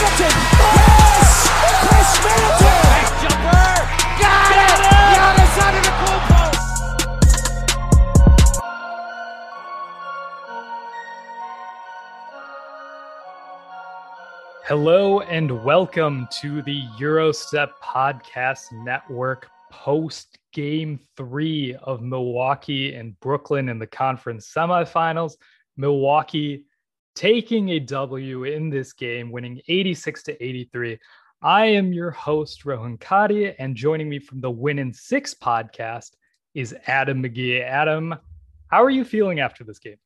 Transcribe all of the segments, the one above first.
Middleton. Yes! Khris Middleton. Nice jumper. Got it. Giannis Antetokounmpo. Hello and welcome to the Gyro Step Podcast Network post game three of Milwaukee and Brooklyn in the conference semifinals. Milwaukee taking a W in this game, winning 86 to 83. I am your host, Rohan Katti, and joining me from the Win in Six podcast is Adam McGee. Adam, how are you feeling after this game?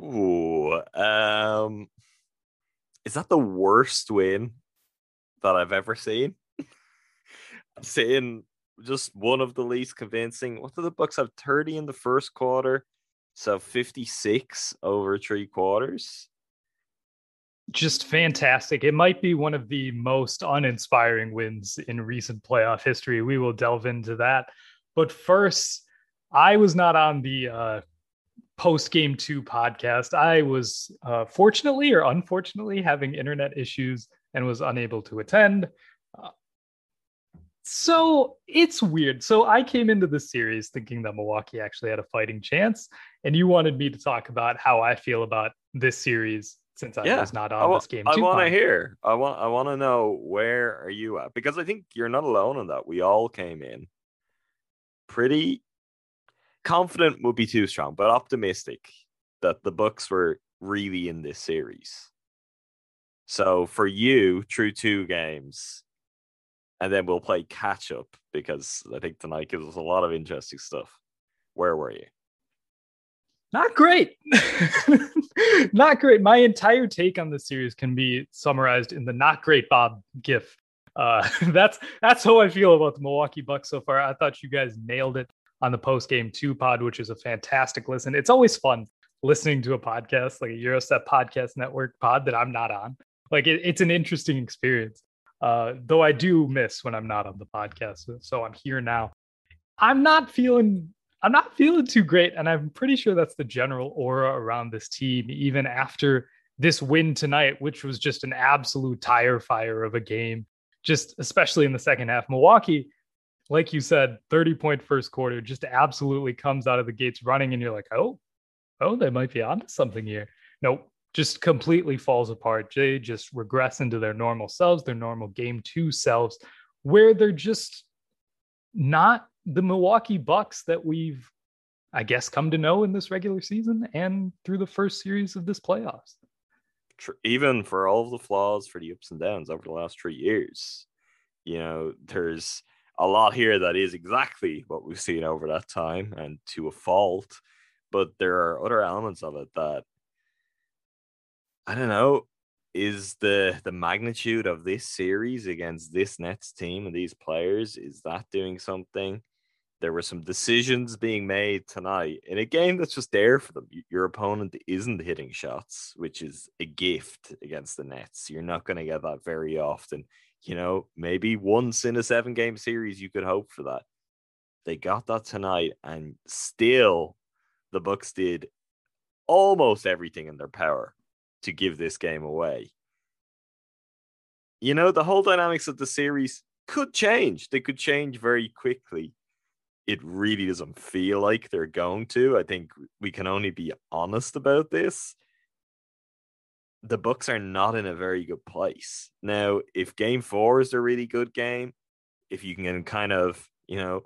Ooh, um, is that the worst win that I've ever seen? I'm saying just one of the least convincing. What do the Bucks have? 30 in the first quarter, so 56 over three quarters. just fantastic. It might be one of the most uninspiring wins in recent playoff history. We will delve into that. But first, I was not on the uh, post game two podcast. I was uh, fortunately or unfortunately having internet issues and was unable to attend. Uh, so it's weird. So I came into the series thinking that Milwaukee actually had a fighting chance, and you wanted me to talk about how I feel about this series since I Yeah, was not on wa- this game. I want to hear. I want. I want to know where are you at because I think you're not alone in that. We all came in pretty confident would be too strong, but optimistic that the Bucks were really in this series. So for you, through two games, and then we'll play catch up because I think tonight gives us a lot of interesting stuff. Where were you? Not great. not great. My entire take on this series can be summarized in the not great Bob gif. Uh, that's that's how I feel about the Milwaukee Bucks so far. I thought you guys nailed it on the post game two pod, which is a fantastic listen. It's always fun listening to a podcast like a Gyro Step Podcast Network pod that I'm not on. Like it, it's an interesting experience. Uh, though I do miss when I'm not on the podcast, so I'm here now. I'm not feeling I'm not feeling too great, and I'm pretty sure that's the general aura around this team, even after this win tonight, which was just an absolute tire fire of a game, just especially in the second half. Milwaukee, like you said, 30 point first quarter, just absolutely comes out of the gates running, and you're like, oh, oh, they might be onto something here. Nope, just completely falls apart. They just regress into their normal selves, their normal game two selves, where they're just not the Milwaukee Bucks that we've, I guess, come to know in this regular season and through the first series of this playoffs. even for all of the flaws for the ups and downs over the last three years, you know, there's a lot here that is exactly what we've seen over that time and to a fault. But there are other elements of it that I don't know is the the magnitude of this series against this Nets team and these players is that doing something? There were some decisions being made tonight in a game that's just there for them. Your opponent isn't hitting shots, which is a gift against the Nets. You're not going to get that very often. You know, maybe once in a seven game series, you could hope for that. They got that tonight, and still the Bucks did almost everything in their power to give this game away. You know, the whole dynamics of the series could change. They could change very quickly. It really doesn't feel like they're going to. I think we can only be honest about this. The Bucks are not in a very good place. Now, if game four is a really good game, if you can kind of, you know,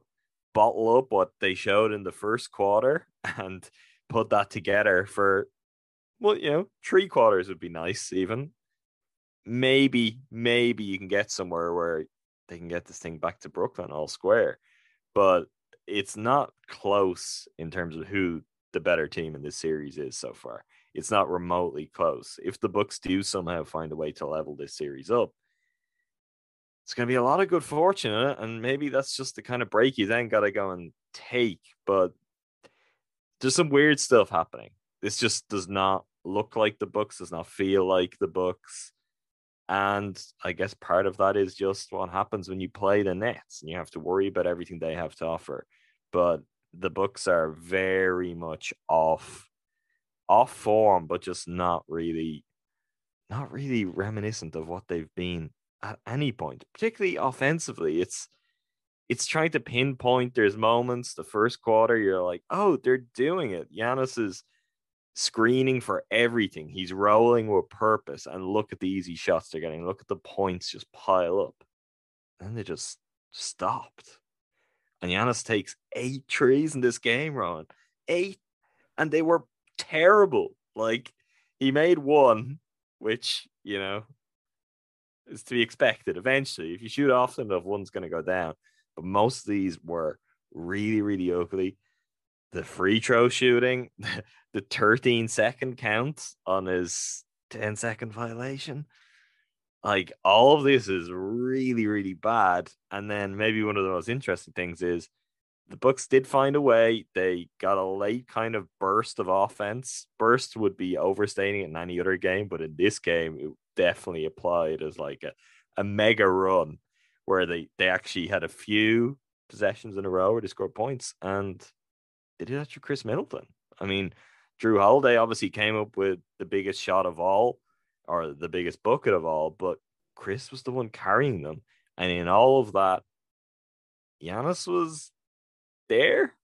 bottle up what they showed in the first quarter and put that together for well, you know, three quarters would be nice even. Maybe, maybe you can get somewhere where they can get this thing back to Brooklyn all square. But it's not close in terms of who the better team in this series is so far. It's not remotely close. If the Bucks do somehow find a way to level this series up, it's going to be a lot of good fortune. And maybe that's just the kind of break you then got to go and take. But there's some weird stuff happening. This just does not look like the Bucks, does not feel like the Bucks. And I guess part of that is just what happens when you play the Nets and you have to worry about everything they have to offer. But the Bucks are very much off off form, but just not really not really reminiscent of what they've been at any point, particularly offensively. It's it's trying to pinpoint. There's moments the first quarter you're like, oh, they're doing it. Giannis is screening for everything. He's rolling with purpose, and look at the easy shots they're getting. Look at the points just pile up, and they just stopped. And Giannis takes eight trees in this game, Ron. Eight, and they were terrible. Like he made one, which you know is to be expected. Eventually, if you shoot often enough, one's going to go down. But most of these were really, really ugly. The free throw shooting, the 13 second count on his 10 second violation. Like all of this is really, really bad. And then maybe one of the most interesting things is the Bucks did find a way. They got a late kind of burst of offense. Burst would be overstating it in any other game, but in this game, it definitely applied as like a, a mega run where they, they actually had a few possessions in a row where they scored points and they did that through Khris Middleton. I mean, Jrue Holiday obviously came up with the biggest shot of all or the biggest bucket of all, but Khris was the one carrying them. And in all of that, Giannis was there,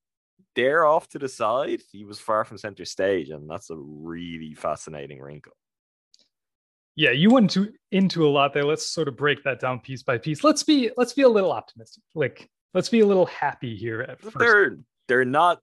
there off to the side. He was far from center stage, and that's a really fascinating wrinkle. Yeah, you went to, into a lot there. Let's sort of break that down piece by piece. Let's be let's be a little optimistic. Like let's be a little happy here at first. They're they're not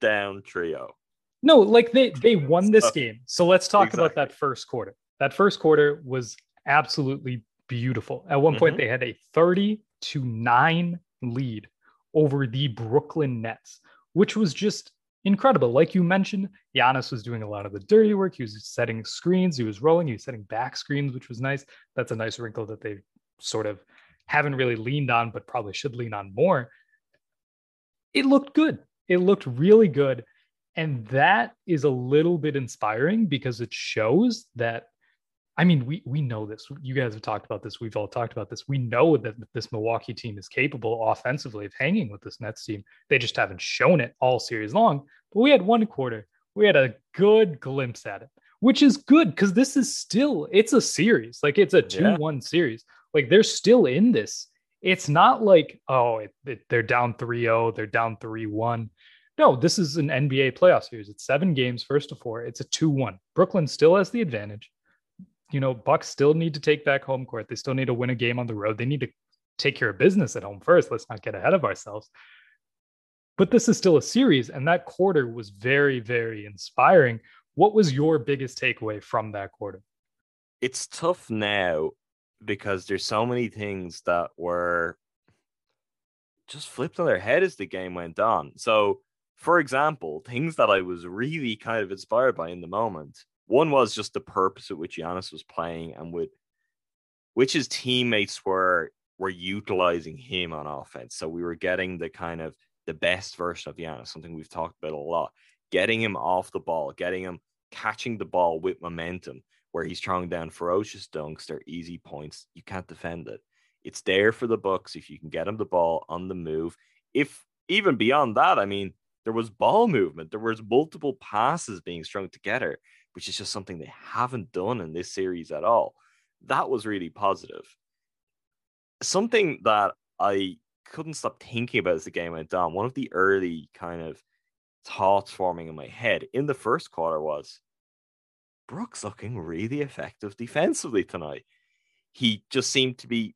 down trio. No, like they they won this game. So let's talk exactly. about that first quarter. That first quarter was absolutely beautiful. At one mm-hmm. point they had a 30 to 9 lead over the Brooklyn Nets, which was just incredible. Like you mentioned, Giannis was doing a lot of the dirty work. He was setting screens, he was rolling, he was setting back screens, which was nice. That's a nice wrinkle that they sort of haven't really leaned on, but probably should lean on more. It looked good. It looked really good. And that is a little bit inspiring because it shows that I mean, we we know this. You guys have talked about this. We've all talked about this. We know that this Milwaukee team is capable offensively of hanging with this Nets team. They just haven't shown it all series long. But we had one quarter. We had a good glimpse at it, which is good because this is still it's a series. Like it's a two-one yeah. series. Like they're still in this. It's not like oh it, it, they're down 3-0, they're down 3-1. No, this is an NBA playoff series. It's seven games, first to four. It's a 2-1. Brooklyn still has the advantage you know, Bucks still need to take back home court. They still need to win a game on the road. They need to take care of business at home first. Let's not get ahead of ourselves. But this is still a series, and that quarter was very, very inspiring. What was your biggest takeaway from that quarter? It's tough now because there's so many things that were just flipped on their head as the game went on. So, for example, things that I was really kind of inspired by in the moment one was just the purpose at which Giannis was playing and with which his teammates were were utilizing him on offense. So we were getting the kind of the best version of Giannis, something we've talked about a lot. Getting him off the ball, getting him catching the ball with momentum, where he's throwing down ferocious dunks, they're easy points. You can't defend it. It's there for the Bucks if you can get him the ball on the move. If even beyond that, I mean, there was ball movement, there was multiple passes being strung together, which is just something they haven't done in this series at all. That was really positive. Something that I couldn't stop thinking about as the game went on. One of the early kind of thoughts forming in my head in the first quarter was Brook's looking really effective defensively tonight. He just seemed to be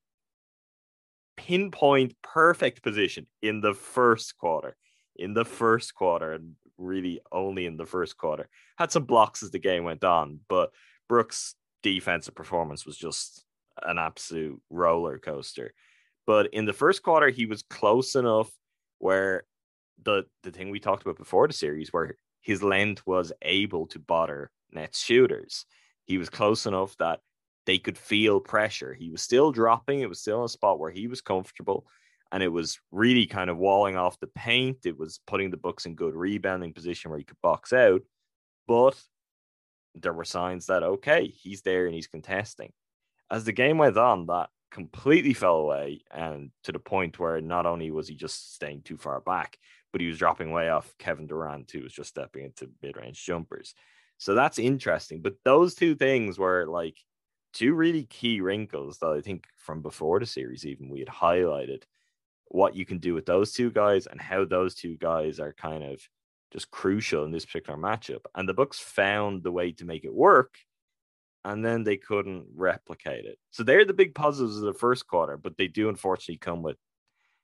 pinpoint perfect position in the first quarter. In the first quarter, and really only in the first quarter. Had some blocks as the game went on, but Brook's defensive performance was just an absolute roller coaster. But in the first quarter, he was close enough where the the thing we talked about before the series, where his length was able to bother Nets shooters. He was close enough that they could feel pressure. He was still dropping. It was still in a spot where he was comfortable. And it was really kind of walling off the paint. It was putting the Bucks in good rebounding position where he could box out. But there were signs that, okay, he's there and he's contesting. As the game went on, that completely fell away. And to the point where not only was he just staying too far back, but he was dropping way off Kevin Durant, who was just stepping into mid range jumpers. So that's interesting. But those two things were like two really key wrinkles that I think from before the series, even we had highlighted what you can do with those two guys and how those two guys are kind of just crucial in this particular matchup. And the Bucks found the way to make it work, and then they couldn't replicate it. So they're the big positives of the first quarter, but they do unfortunately come with,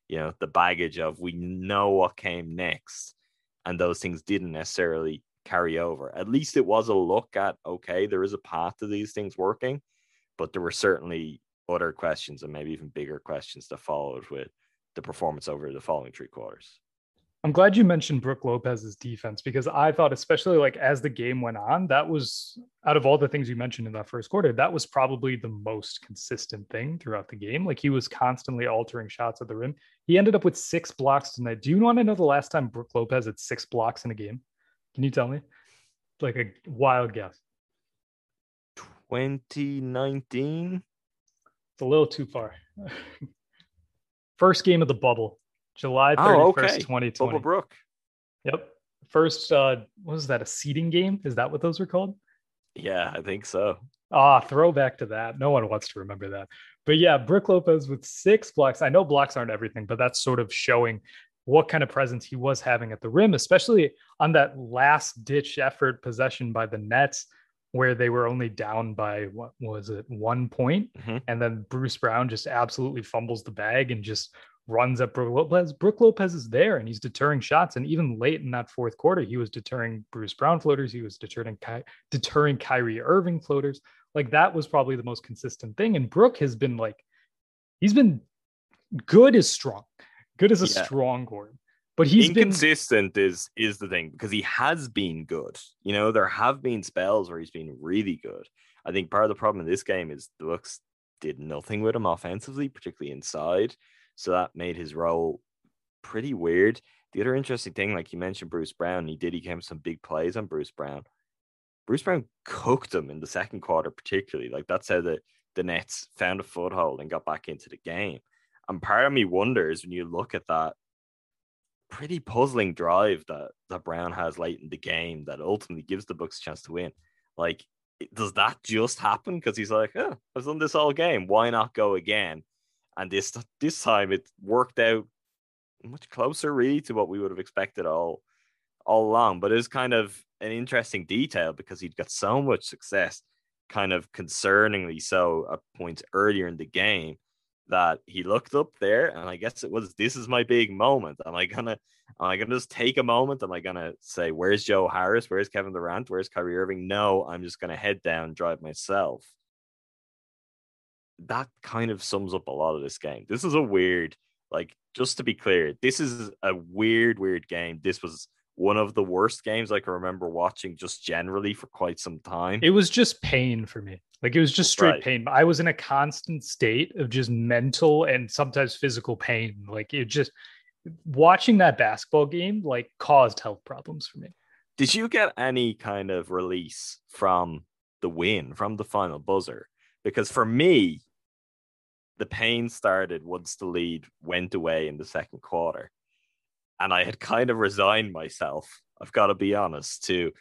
you know, the baggage of we know what came next, and those things didn't necessarily carry over. At least it was a look at okay, there is a path to these things working, but there were certainly other questions and maybe even bigger questions that followed with the performance over the following three quarters. I'm glad you mentioned Brook Lopez's defense because I thought, especially like as the game went on, that was out of all the things you mentioned in that first quarter, that was probably the most consistent thing throughout the game. Like he was constantly altering shots at the rim. He ended up with six blocks tonight. Do you want to know the last time Brook Lopez had six blocks in a game? Can you tell me? Like a wild guess. 2019. It's a little too far. First game of the bubble, July 31st, Oh, okay. 2020. Bubba Brook. Yep. First, uh, what was that? A seeding game? Is that what those were called? Yeah, I think so. Ah, throwback to that. No one wants to remember that. But yeah, Brook Lopez with six blocks. I know blocks aren't everything, but that's sort of showing what kind of presence he was having at the rim, especially on that last ditch effort possession by the Nets, where they were only down by what was it, one point? Mhm. And then Bruce Brown just absolutely fumbles the bag and just runs at Brook Lopez. Brook Lopez is there and he's deterring shots. And even late in that fourth quarter, he was deterring Bruce Brown floaters. He was deterring Ky- deterring Kyrie Irving floaters. Like that was probably the most consistent thing. And Brook has been like, he's been good as strong. Good as a Yeah. strong word. But he's been inconsistent is is the thing because he has been good. You know, there have been spells where he's been really good. I think part of the problem in this game is the Bucks did nothing with him offensively, particularly inside. So that made his role pretty weird. The other interesting thing, like you mentioned, Bruce Brown, he did he came some big plays on Bruce Brown. Bruce Brown cooked him in the second quarter, particularly. Like that's how the, the Nets found a foothold and got back into the game. And part of me wonders when you look at that pretty puzzling drive that that Brown has late in the game that ultimately gives the Bucks a chance to win. Like, does that just happen? Because he's like, oh, I've done this all game. Why not go again? And this this time it worked out much closer, really, to what we would have expected all all along. But it was kind of an interesting detail because he'd got so much success, kind of concerningly so at points earlier in the game that he looked up there and I guess it was this is my big moment. Am I gonna am I gonna just take a moment? Am I gonna say where's Joe Harris? Where's Kevin Durant? Where's Kyrie Irving? No, I'm just gonna head down, drive myself. That kind of sums up a lot of this game. This is a weird, like just to be clear, this is a weird, weird game. This was one of the worst games I can remember watching just generally for quite some time. it was just pain for me. Like it was just straight Right. pain. I was in a constant state of just mental and sometimes physical pain. Like it just watching that basketball game like caused health problems for me. Did you get any kind of release from the win, from the final buzzer? Because for me, the pain started once the lead went away in the second quarter. and I had kind of resigned myself. I've got to be honest to,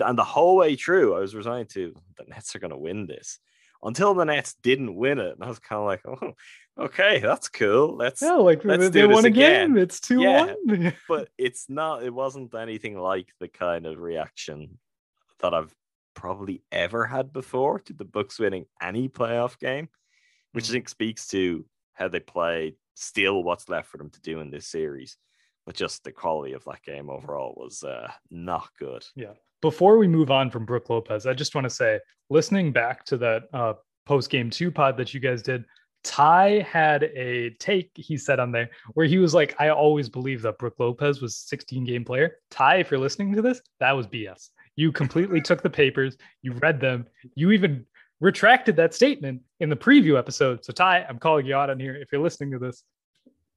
and the whole way through, I was resigned to the Nets are going to win this until the Nets didn't win it, and I was kind of like, oh, okay, that's cool. Let's Yeah, like let's they do won this a game. again. It's two Yeah. one. but it's not it wasn't anything like the kind of reaction that I've probably ever had before to the Bucks winning any playoff game, which I Mm. think speaks to how they played, still what's left for them to do in this series. But just the quality of that game overall was uh, not good. Yeah. Before we move on from Brook Lopez, I just want to say, listening back to that uh, post game two pod that you guys did, Ti had a take he said on there where he was like, I always believed that Brook Lopez was 16 game player. Ti, if you're listening to this, that was BS. You completely took the papers, you read them, you even retracted that statement in the preview episode. So, Ti, I'm calling you out on here. If you're listening to this,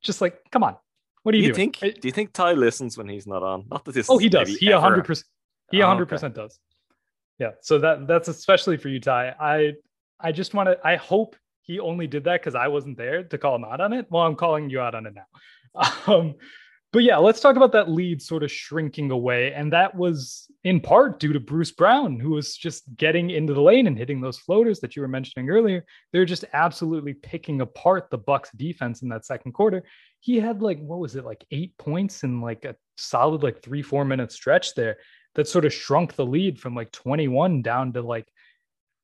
just like, come on. What Do you, think? Do you think Ti listens when he's not on? Not that this. Oh, he does. He hundred percent. He Oh, hundred okay. percent does. Yeah. So that that's especially for you, Ti. I I just want to. I hope he only did that because I wasn't there to call him out on it. Well, I'm calling you out on it now. Um, but yeah, let's talk about that lead sort of shrinking away, and that was in part due to Bruce Brown, who was just getting into the lane and hitting those floaters that you were mentioning earlier. They're just absolutely picking apart the Bucks defense in that second quarter. He had like what was it, like eight points in like a solid like three four minute stretch there that sort of shrunk the lead from like 21 down to like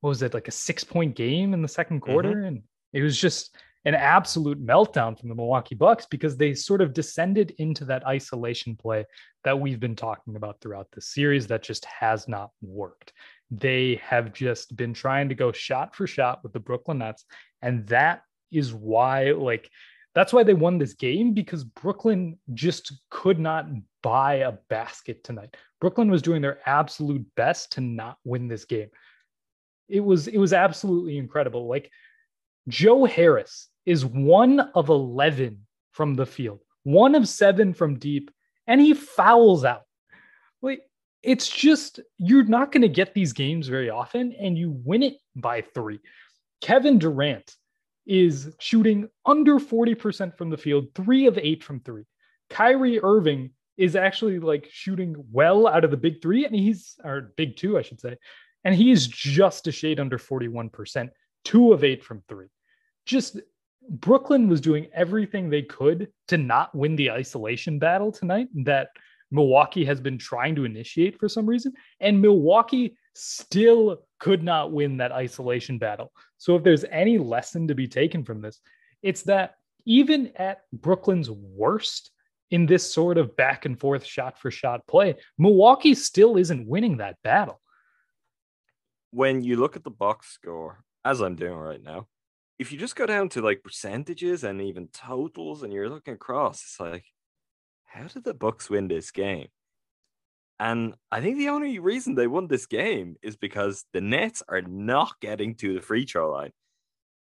what was it like a six point game in the second mm-hmm. quarter and it was just an absolute meltdown from the Milwaukee Bucks because they sort of descended into that isolation play that we've been talking about throughout the series that just has not worked. They have just been trying to go shot for shot with the Brooklyn Nets and that is why like that's why they won this game because Brooklyn just could not buy a basket tonight. Brooklyn was doing their absolute best to not win this game. It was it was absolutely incredible. Like Joe Harris is one of 11 from the field, one of 7 from deep and he fouls out. Like it's just you're not going to get these games very often and you win it by 3. Kevin Durant is shooting under 40% from the field, 3 of 8 from 3. Kyrie Irving is actually like shooting well out of the big 3 and he's or big 2 I should say. And he is just a shade under 41%, 2 of 8 from 3 just Brooklyn was doing everything they could to not win the isolation battle tonight that Milwaukee has been trying to initiate for some reason. And Milwaukee still could not win that isolation battle. So, if there's any lesson to be taken from this, it's that even at Brooklyn's worst in this sort of back and forth shot for shot play, Milwaukee still isn't winning that battle. When you look at the box score, as I'm doing right now, if you just go down to like percentages and even totals and you're looking across, it's like, how did the Bucks win this game? And I think the only reason they won this game is because the Nets are not getting to the free throw line.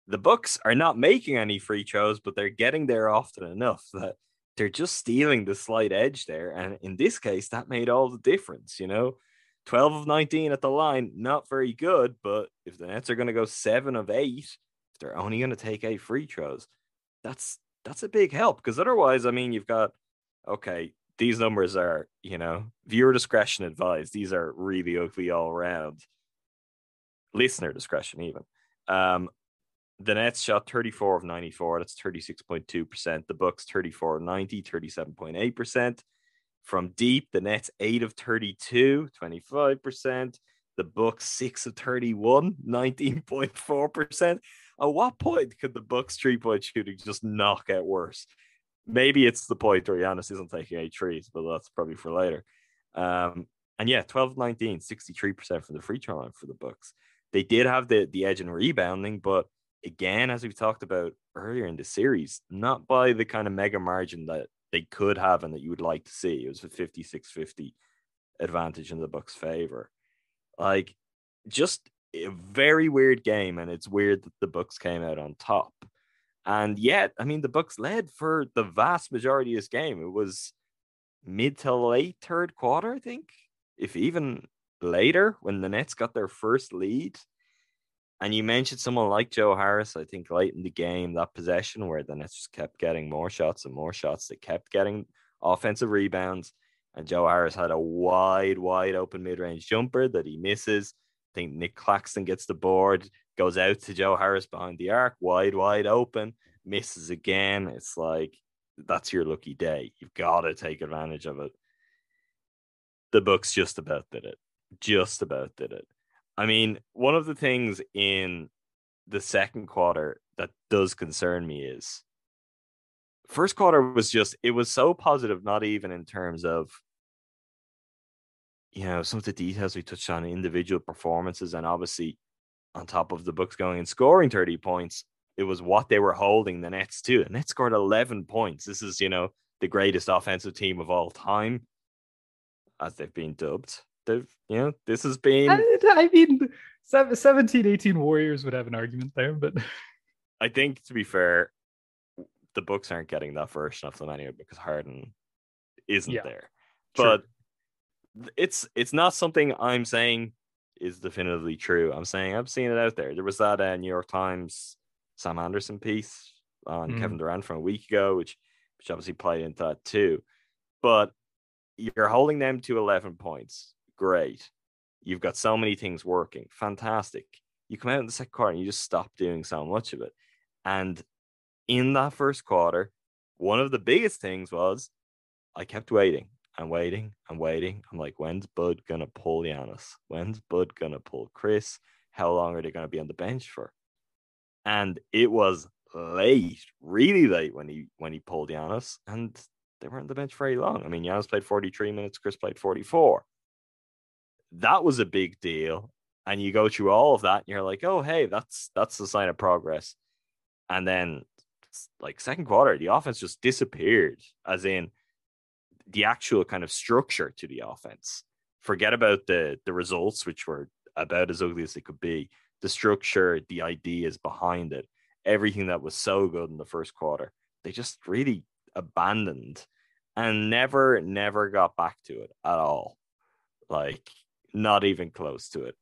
The Bucks are not making any free throws, but they're getting there often enough that they're just stealing the slight edge there. And in this case, that made all the difference, you know. 12 of 19 at the line, not very good, but if the Nets are going to go 7 of 8, if they're only going to take 8 free throws, that's that's a big help because otherwise, I mean, you've got okay, these numbers are, you know, viewer discretion advised. These are really ugly all around. Listener discretion, even. Um, the Nets shot 34 of 94. That's 36.2%. The Bucks 34 of 90, 37.8%. From deep, the Nets 8 of 32, 25%. The Bucks 6 of 31, 19.4%. At what point could the Bucks three-point shooting just not get worse? Maybe it's the point where Giannis isn't taking eight trees, but that's probably for later. Um, and yeah, 12 19, 63% from the free throw line for the Bucks. They did have the, the edge in rebounding, but again, as we've talked about earlier in the series, not by the kind of mega margin that they could have and that you would like to see. It was a 56 50 advantage in the Bucks' favor. Like, just a very weird game, and it's weird that the Bucks came out on top. And yet, I mean, the Bucks led for the vast majority of this game. It was mid to late third quarter, I think, if even later when the Nets got their first lead. And you mentioned someone like Joe Harris, I think late in the game, that possession where the Nets just kept getting more shots and more shots. They kept getting offensive rebounds. And Joe Harris had a wide, wide open mid range jumper that he misses. I think Nic Claxton gets the board, goes out to Joe Harris behind the arc, wide, wide open, misses again. It's like that's your lucky day. You've got to take advantage of it. The Bucks just about did it. Just about did it. I mean, one of the things in the second quarter that does concern me is first quarter was just it was so positive, not even in terms of you know some of the details we touched on individual performances and obviously on top of the Bucks going and scoring 30 points, it was what they were holding the Nets to. The Nets scored 11 points. This is, you know, the greatest offensive team of all time, as they've been dubbed. They've, you know, this has been. I, I mean, 17, 18 Warriors would have an argument there, but I think to be fair, the Bucks aren't getting that version of them anyway because Harden isn't Yeah, there. true. It's it's not something I'm saying is definitively true. I'm saying I've seen it out there. There was that uh, New York Times Sam Anderson piece on Mhm. Kevin Durant from a week ago, which which obviously played into that too. But you're holding them to 11 points. Great. You've got so many things working. Fantastic. You come out in the second quarter and you just stop doing so much of it. And in that first quarter, one of the biggest things was I kept waiting and waiting I'm waiting. I'm like, when's Bud gonna pull Giannis? When's Bud gonna pull Khris? How long are they gonna be on the bench for? And it was late, really late when he when he pulled Giannis, and they weren't on the bench very long. I mean, Giannis played 43 minutes, Khris played 44. That was a big deal. And you go through all of that, and you're like, oh, hey, that's that's the sign of progress. And then like second quarter, the offense just disappeared, as in the actual kind of structure to the offense. Forget about the the results, which were about as ugly as they could be. The structure, the ideas behind it, everything that was so good in the first quarter, they just really abandoned and never, never got back to it at all. Like, not even close to it.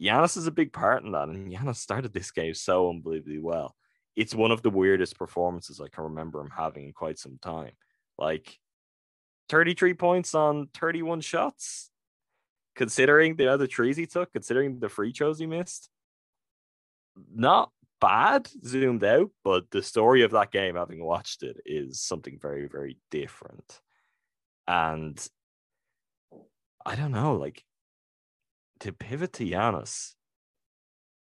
Giannis is a big part in that, and Giannis started this game so unbelievably well. It's one of the weirdest performances I can remember him having in quite some time. Like 33 points on 31 shots, considering the other trees he took, considering the free throws he missed. Not bad zoomed out, but the story of that game, having watched it, is something very, very different. And I don't know, like to pivot to Giannis,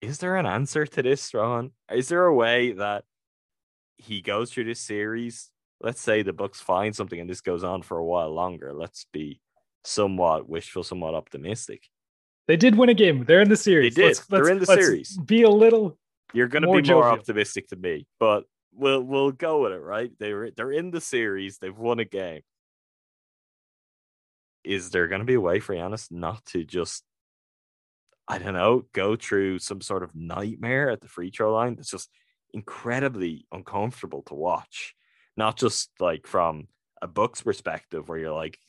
is there an answer to this, Ron? Is there a way that he goes through this series? Let's say the Bucks find something and this goes on for a while longer. Let's be somewhat wishful, somewhat optimistic. they did win a game. They're in the series. They did. They're in the let's series. Be a little. You're going to be more optimistic than me, but we'll we'll go with it, right? They're they're in the series. They've won a game. Is there going to be a way for Giannis not to just, I don't know, go through some sort of nightmare at the free throw line that's just incredibly uncomfortable to watch? Not just like from a book's perspective, where you're like,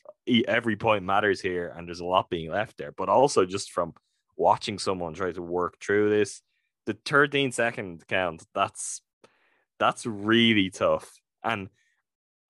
every point matters here and there's a lot being left there, but also just from watching someone try to work through this the 13 second count that's that's really tough. And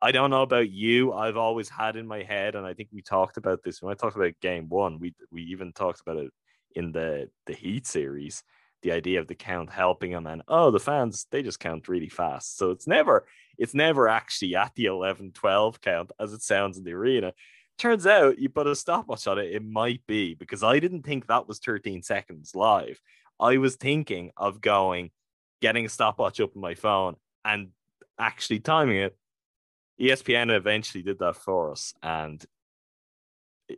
i don't know about you i've always had in my head and i think we talked about this when i talked about game one we we even talked about it in the the heat series the idea of the count helping them and oh the fans they just count really fast so it's never it's never actually at the 11 12 count as it sounds in the arena turns out you put a stopwatch on it it might be because i didn't think that was 13 seconds live I was thinking of going, getting a stopwatch up on my phone and actually timing it. ESPN eventually did that for us, and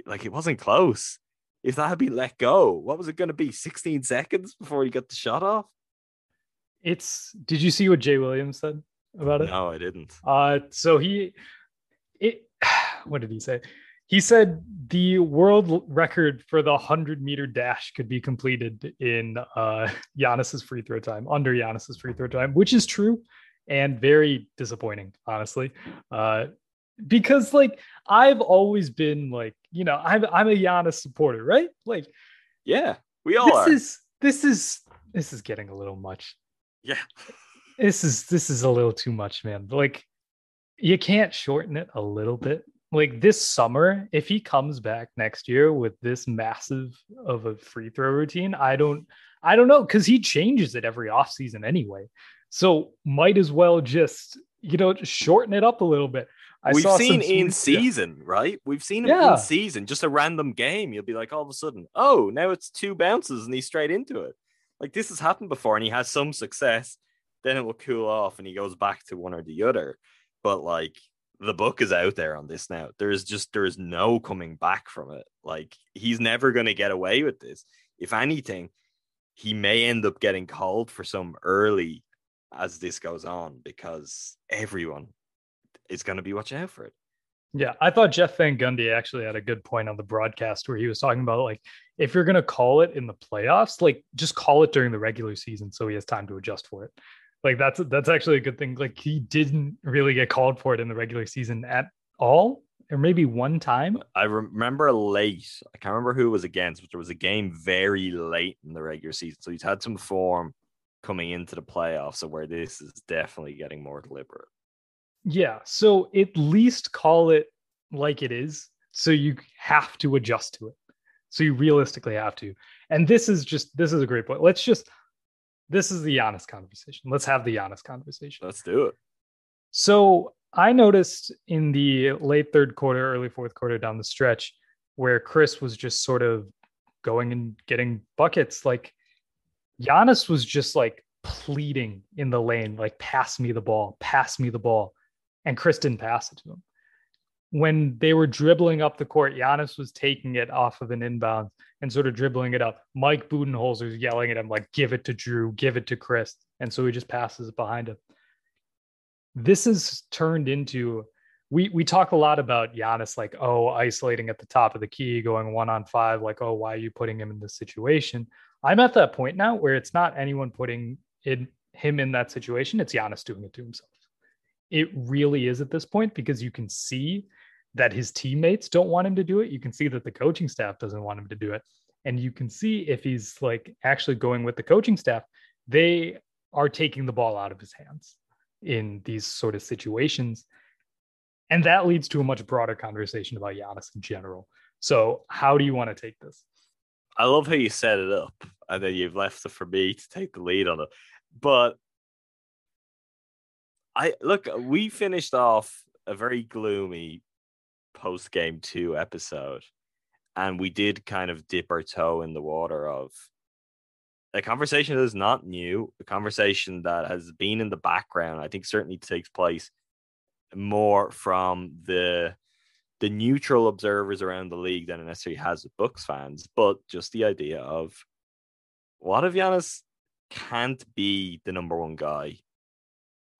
like it wasn't close. If that had been let go, what was it going to be? 16 seconds before he got the shot off? It's. Did you see what Jay Williams said about it? No, I didn't. Uh, so he, it, what did he say? He said the world record for the hundred meter dash could be completed in uh Giannis's free throw time, under Giannis's free throw time, which is true and very disappointing, honestly. Uh, because like I've always been like, you know, I'm I'm a Giannis supporter, right? Like Yeah, we all this are. is this is this is getting a little much yeah, this is this is a little too much man like you can't shorten it a little bit. Like this summer, if he comes back next year with this massive of a free throw routine, I don't I don't know because he changes it every offseason anyway. So might as well just, you know, just shorten it up a little bit. I We've seen in season, right? We've seen him yeah. in season, just a random game. You'll be like, all of a sudden, oh, now it's two bounces and he's straight into it. Like this has happened before, and he has some success. Then it will cool off, and he goes back to one or the other. But like the book is out there on this now. There is just there is no coming back from it. Like he's never going to get away with this. If anything, he may end up getting called for some early as this goes on because everyone is going to be watching out for it. Yeah, I thought Jeff Van Gundy actually had a good point on the broadcast where he was talking about like if you're going to call it in the playoffs, like just call it during the regular season so he has time to adjust for it. Like that's that's actually a good thing. Like he didn't really get called for it in the regular season at all, or maybe one time. I remember late. I can't remember who it was against, but there was a game very late in the regular season, so he's had some form coming into the playoffs, so where this is definitely getting more deliberate. Yeah. So at least call it like it is. So you have to adjust to it. So you realistically have to. And this is just this is a great point. Let's just this is the honest conversation. Let's have the honest conversation. Let's do it. So I noticed in the late third quarter, early fourth quarter down the stretch, where Khris was just sort of going and getting buckets, like Giannis was just like pleading in the lane, like pass me the ball, pass me the ball and Khris didn't pass it to him. When they were dribbling up the court, Giannis was taking it off of an inbound and sort of dribbling it up. Mike Budenholzer yelling at him, like, give it to Jrue, give it to Khris. And so he just passes it behind him. This has turned into we we talk a lot about Giannis, like, oh, isolating at the top of the key, going one on five, like, oh, why are you putting him in this situation? I'm at that point now where it's not anyone putting in him in that situation, it's Giannis doing it to himself it really is at this point because you can see that his teammates don't want him to do it. You can see that the coaching staff doesn't want him to do it. And you can see if he's like actually going with the coaching staff, they are taking the ball out of his hands in these sort of situations. And that leads to a much broader conversation about Giannis in general. So, how do you want to take this? I love how you set it up and then you've left it for me to take the lead on it. But I look, uh, we finished off a very gloomy post game two episode, and we did kind of dip our toe in the water of a conversation that is not new, a conversation that has been in the background. I think certainly takes place more from the the neutral observers around the league than it necessarily has with Bucks fans, but just the idea of what if Giannis can't be the number one guy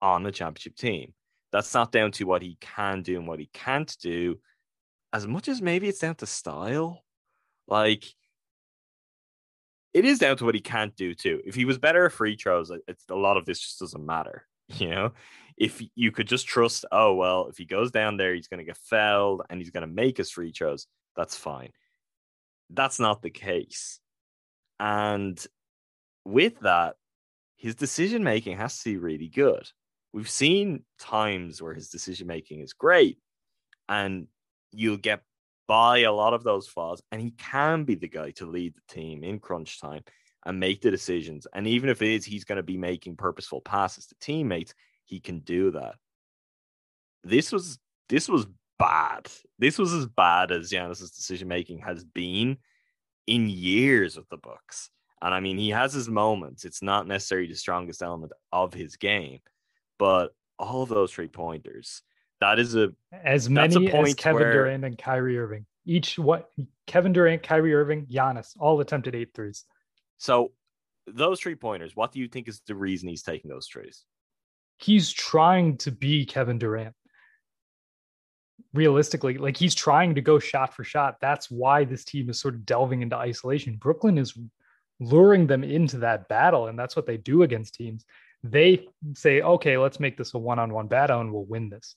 on the championship team. That's not down to what he can do and what he can't do, as much as maybe it's down to style. Like, it is down to what he can't do too. If he was better at free throws, it's a lot of this just doesn't matter. You know, if you could just trust, oh well, if he goes down there, he's going to get fouled and he's going to make his free throws. That's fine. That's not the case. And with that, his decision making has to be really good we've seen times where his decision making is great and you'll get by a lot of those flaws and he can be the guy to lead the team in crunch time and make the decisions and even if it is he's going to be making purposeful passes to teammates he can do that. This was this was bad. This was as bad as Giannis's decision making has been in years with the Bucks and I mean he has his moments. It's not necessarily the strongest element of his game but all those three pointers, that is a as many a as Kevin where... Durant and Kyrie Irving. Each what Kevin Durant, Kyrie Irving, Giannis, all attempted eight threes. So those three pointers, what do you think is the reason he's taking those threes? He's trying to be Kevin Durant. Realistically, like he's trying to go shot for shot. That's why this team is sort of delving into isolation. Brooklyn is luring them into that battle, and that's what they do against teams they say, okay, let's make this a one-on-one battle and we'll win this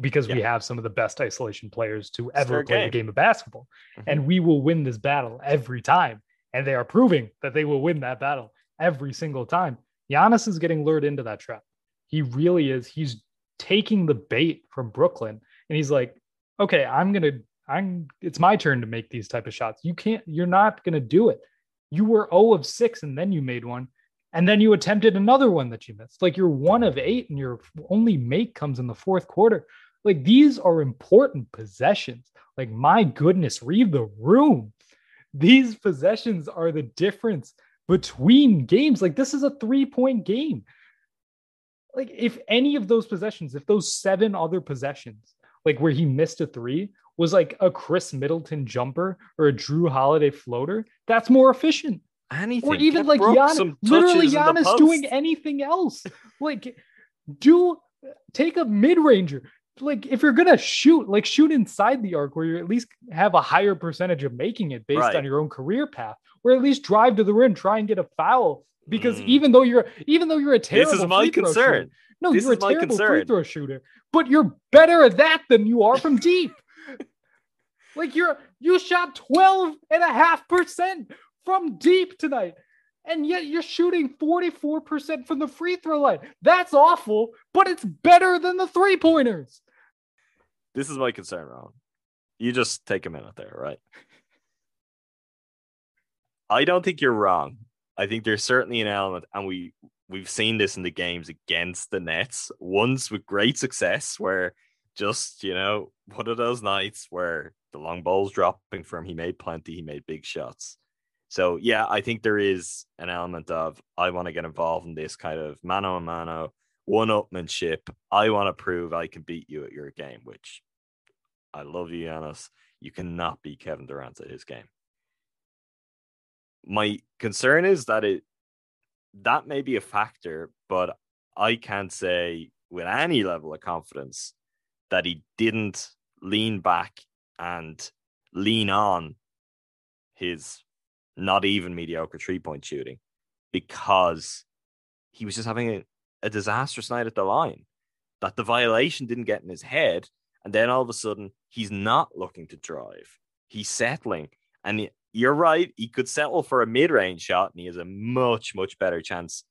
because yeah. we have some of the best isolation players to ever play game. the game of basketball. Mm-hmm. And we will win this battle every time. And they are proving that they will win that battle every single time. Giannis is getting lured into that trap. He really is. He's taking the bait from Brooklyn and he's like, okay, I'm gonna, I'm, it's my turn to make these type of shots. You can't, you're not gonna do it. You were 0 of 6 and then you made one. And then you attempted another one that you missed. Like you're one of eight and your only make comes in the fourth quarter. Like these are important possessions. Like, my goodness, read the room. These possessions are the difference between games. Like, this is a three point game. Like, if any of those possessions, if those seven other possessions, like where he missed a three, was like a Khris Middleton jumper or a Jrue Holiday floater, that's more efficient. Anything. Or even Get like Giannis, literally Giannis doing anything else. like, do take a mid ranger. Like, if you're gonna shoot, like shoot inside the arc where you at least have a higher percentage of making it based Right. on your own career path, or at least drive to the rim, try and get a foul. Because Mm. even though you're even though you're a terrible This is my free throw concern. shooter- no, This you're a terrible free throw shooter, but you're better at that than you are from deep. like you're you shot 12 and a half percent from deep tonight. And yet you're shooting 44% from the free throw line. That's awful, but it's better than the three pointers. This is my concern, Ron. You just take a minute there, right? I don't think you're wrong. I think there's certainly an element, and we we've seen this in the games against the Nets, once with great success, where just you know one of those nights where the long ball's dropping from he made plenty, he made big shots. So yeah, I think there is an element of I want to get involved in this kind of mano a mano, one upmanship. I want to prove I can beat you at your game, which I love you, Giannis. You cannot beat Kevin Durant at his game. My concern is that it that may be a factor, but I can't say with any level of confidence that he didn't lean back and lean on his not even mediocre three point shooting because he was just having a, a disastrous night at the line. That the violation didn't get in his head. And then all of a sudden, he's not looking to drive. He's settling. And you're right. He could settle for a mid range shot and he has a much, much better chance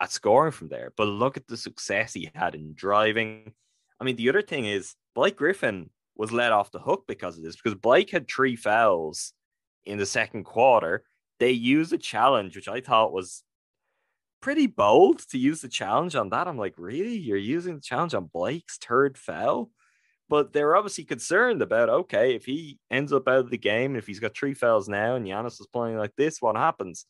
at scoring from there. But look at the success he had in driving. I mean, the other thing is Blake Griffin was let off the hook because of this, because Blake had three fouls in the second quarter. They used a challenge, which I thought was pretty bold to use the challenge on that. I'm like, really? You're using the challenge on Blake's third foul? But they're obviously concerned about okay, if he ends up out of the game, if he's got three fouls now and Giannis is playing like this, what happens?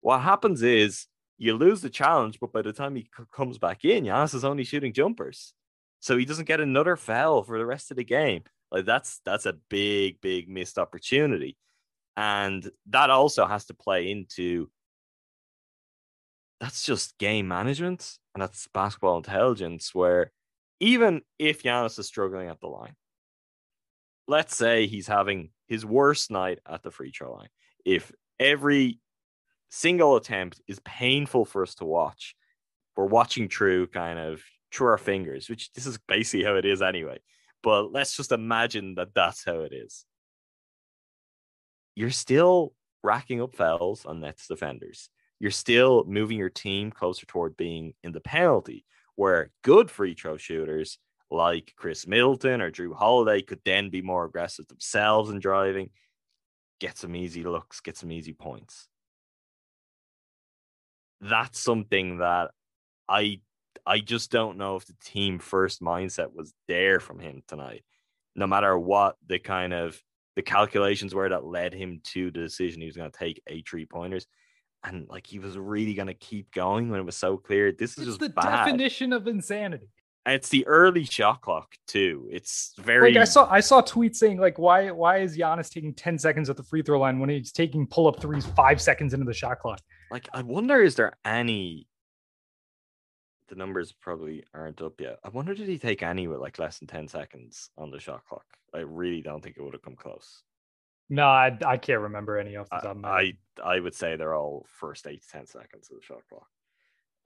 What happens is you lose the challenge, but by the time he c- comes back in, Giannis is only shooting jumpers. So he doesn't get another foul for the rest of the game. Like that's that's a big, big missed opportunity. And that also has to play into that's just game management and that's basketball intelligence where even if Giannis is struggling at the line, let's say he's having his worst night at the free throw line. If every single attempt is painful for us to watch, we're watching through kind of through our fingers, which this is basically how it is anyway. But let's just imagine that that's how it is. You're still racking up fouls on Nets defenders. You're still moving your team closer toward being in the penalty, where good free throw shooters like Khris Middleton or Jrue Holiday could then be more aggressive themselves in driving, get some easy looks, get some easy points. That's something that I I just don't know if the team first mindset was there from him tonight. No matter what the kind of the calculations were that led him to the decision he was going to take eight three pointers, and like he was really going to keep going when it was so clear. This is It's just the bad. definition of insanity. And it's the early shot clock too. It's very Like I saw, I saw tweets saying like, why, why is Giannis taking ten seconds at the free throw line when he's taking pull up threes five seconds into the shot clock? like I wonder is there any the numbers probably aren't up yet. I wonder did he take any with like less than 10 seconds on the shot clock? I really don't think it would have come close. No, I, I can't remember any off the top I, of. I I would say they're all first eight to ten seconds of the shot clock.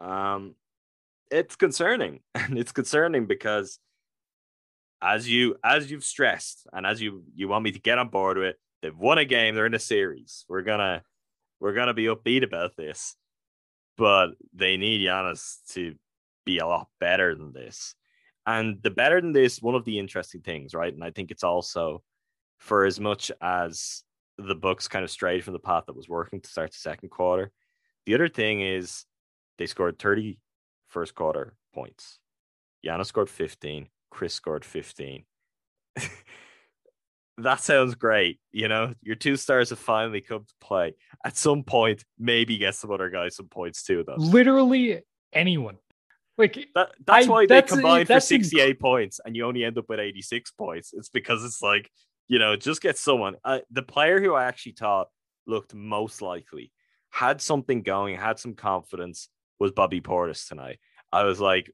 Um, it's concerning, and it's concerning because as you as you've stressed, and as you you want me to get on board with, they've won a game, they're in a series. We're gonna we're gonna be upbeat about this, but they need Giannis to be a lot better than this. And the better than this, one of the interesting things, right? And I think it's also for as much as the Bucks kind of strayed from the path that was working to start the second quarter. The other thing is they scored 30 first quarter points. Giannis scored 15. Khris scored 15. that sounds great. You know, your two stars have finally come to play. At some point, maybe get some other guys some points too, though. Literally anyone. Like that, that's I- why they that's- combined for that's inc- 68 points and you only end up with 86 points. It's because it's like, you know, just get someone. Uh, the player who I actually thought looked most likely, had something going, had some confidence, was Bobby Portis tonight. I was like,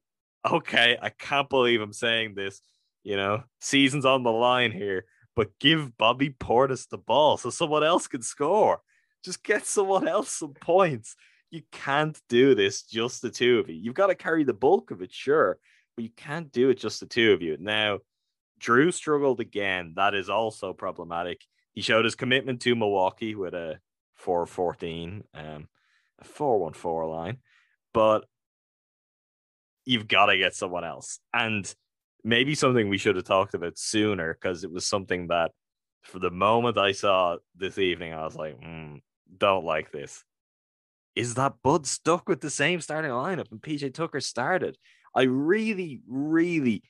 okay, I can't believe I'm saying this. You know, season's on the line here, but give Bobby Portis the ball so someone else can score. Just get someone else some points. You can't do this just the two of you. You've got to carry the bulk of it, sure, but you can't do it just the two of you. Now, Jrue struggled again. That is also problematic. He showed his commitment to Milwaukee with a 414, um, a 414 line, but you've got to get someone else. And maybe something we should have talked about sooner because it was something that for the moment I saw this evening, I was like, "Hmm, don't like this. Is that Bud stuck with the same starting lineup and PJ Tucker started? I really, really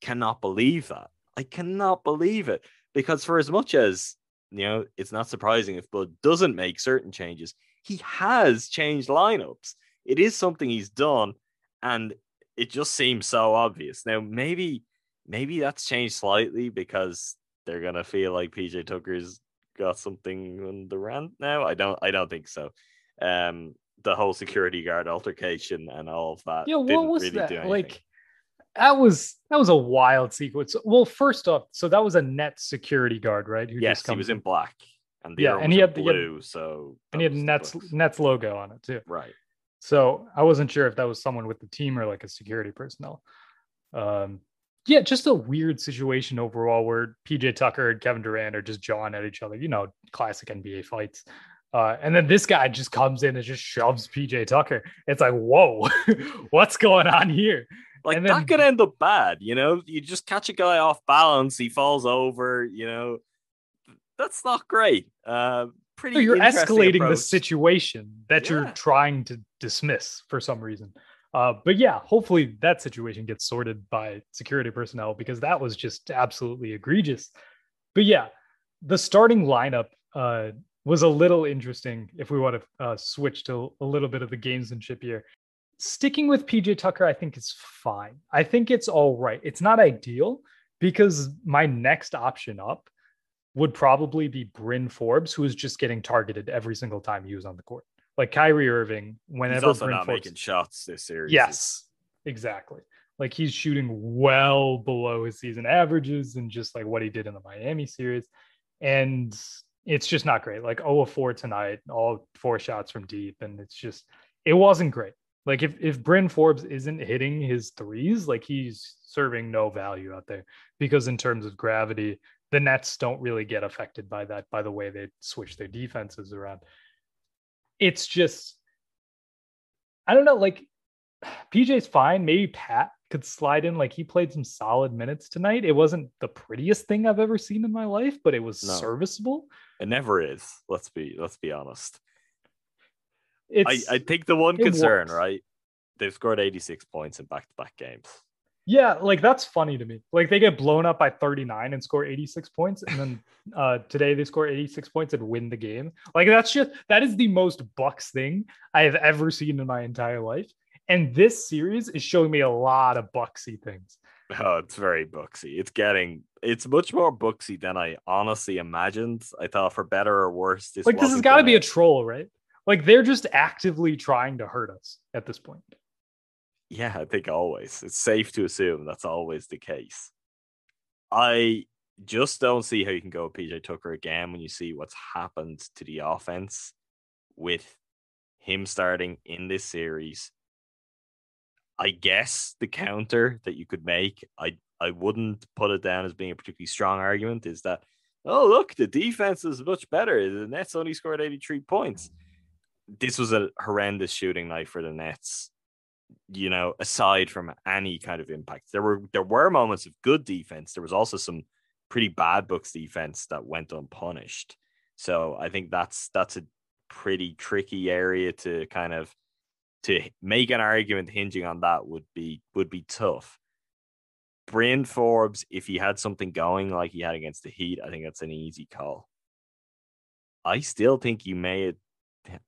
cannot believe that. I cannot believe it because for as much as you know, it's not surprising if Bud doesn't make certain changes. He has changed lineups. It is something he's done, and it just seems so obvious. Now, maybe, maybe that's changed slightly because they're gonna feel like PJ Tucker's got something on the rant now. I don't, I don't think so. Um, the whole security guard altercation and all of that. yeah, what was really that? Like that was that was a wild sequence. Well, first off, so that was a net security guard, right? Who yes, he was in in- black, and the Yeah, and he had the- he had- blue. so and he had that was the Nets. Nets logo on it too. right. So I wasn't sure if that was someone with the team or like a security personnel. Um, yeah, just a weird situation overall where PJ Tucker and Kevin Durant are just jawing at each other. You know, classic NBA fights. Uh, and then this guy just comes in and just shoves PJ Tucker. It's like, whoa, what's going on here? Like And that then- could end up bad, you know. You just catch a guy off balance, he falls over, you know. That's not great. Uh, pretty. So you're escalating the situation that you're trying to dismiss for some reason. Uh, but yeah, hopefully that situation gets sorted by security personnel because that was just absolutely egregious. But yeah, the starting lineup uh, was a little interesting if we want to uh, switch to a little bit of the gamesmanship here. Sticking with PJ Tucker, I think is fine. I think it's all right. It's not ideal because my next option up would probably be Bryn Forbes, who is just getting targeted every single time he was on the court. Like Kyrie Irving, He's whenever also Bryn not Forbes, making shots this series. yes, exactly. Like he's shooting well below his season averages and just like what he did in the Miami series, and it's just not great. Like 0 of 4 tonight, all four shots from deep, and it's just it wasn't great. Like if if Bryn Forbes isn't hitting his threes, like he's serving no value out there because in terms of gravity, the Nets don't really get affected by that by the way they switch their defenses around. It's just I don't know, like PJ's fine. Maybe Pat could slide in. Like he played some solid minutes tonight. It wasn't the prettiest thing I've ever seen in my life, but it was No. serviceable. It never is. Let's be let's be honest. I, It's I think the one concern, right? They've scored 86 points in back to back games. Yeah, like that's funny to me. Like they get blown up by 39 and score 86 points, and then uh today they score 86 points and win the game. Like that's just that is the most Bucks thing I have ever seen in my entire life. And this series is showing me a lot of Bucksy things. Oh, it's very Bucksy. It's getting it's much more Bucksy than I honestly imagined. I thought for better or worse, this like this has got to be a troll, right? Like they're just actively trying to hurt us at this point. Yeah, I think always. It's safe to assume that's always the case. I just don't see how you can go with PJ Tucker again when you see what's happened to the offense with him starting in this series. I guess the counter that you could make, I I wouldn't put it down as being a particularly strong argument, is that oh look, the defense is much better. The Nets only scored 83 points. This was a horrendous shooting night for the Nets you know, aside from any kind of impact. There were there were moments of good defense. There was also some pretty bad Bucks defense that went unpunished. So I think that's that's a pretty tricky area to kind of to make an argument hinging on that would be would be tough. Bryn Forbes, if he had something going like he had against the Heat, I think that's an easy call. I still think you may,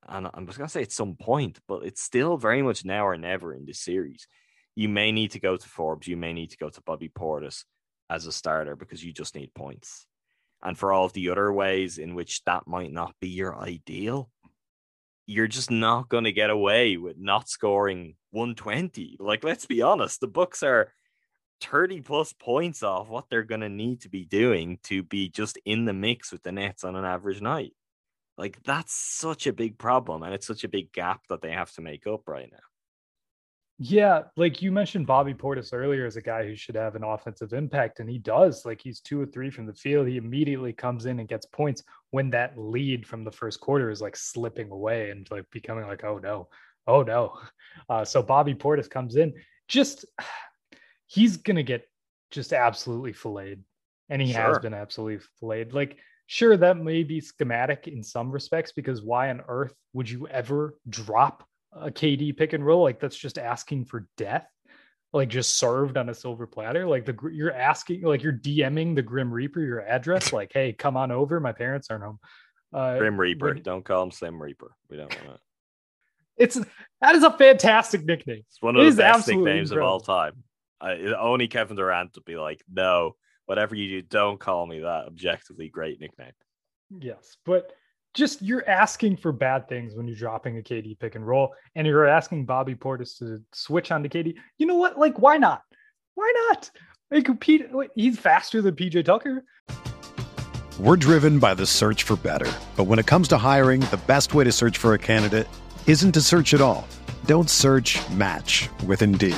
and I'm just gonna say at some point, but it's still very much now or never in this series. You may need to go to Forbes, you may need to go to Bobby Portis as a starter because you just need points. And for all of the other ways in which that might not be your ideal, you're just not going to get away with not scoring 120. Like, let's be honest, the Bucks are 30 plus points off what they're going to need to be doing to be just in the mix with the Nets on an average night. Like, that's such a big problem. And it's such a big gap that they have to make up right now. Yeah, like you mentioned Bobby Portis earlier as a guy who should have an offensive impact, and he does. Like he's two or three from the field. He immediately comes in and gets points when that lead from the first quarter is like slipping away and like becoming like, oh no, oh no. Uh, so Bobby Portis comes in, just he's gonna get just absolutely filleted, and he sure. has been absolutely filleted. Like sure, that may be schematic in some respects because why on earth would you ever drop a KD pick and roll, like that's just asking for death, like just served on a silver platter. Like the you're asking, like you're DMing the Grim Reaper your address, like, hey, come on over. My parents aren't home. Uh, Grim Reaper. But, don't call him Slim Reaper. We don't want to. It's that is a fantastic nickname. It's one of it the best nicknames incredible. of all time. Uh, only Kevin Durant would be like, no, whatever you do, don't call me that. Objectively great nickname. Yes, but just you're asking for bad things when you're dropping a KD pick and roll, and you're asking Bobby Portis to switch on to KD. You know what? Like, why not? Why not? Like, compete. He's faster than PJ Tucker. We're driven by the search for better, but when it comes to hiring, the best way to search for a candidate isn't to search at all. Don't search. Match with Indeed.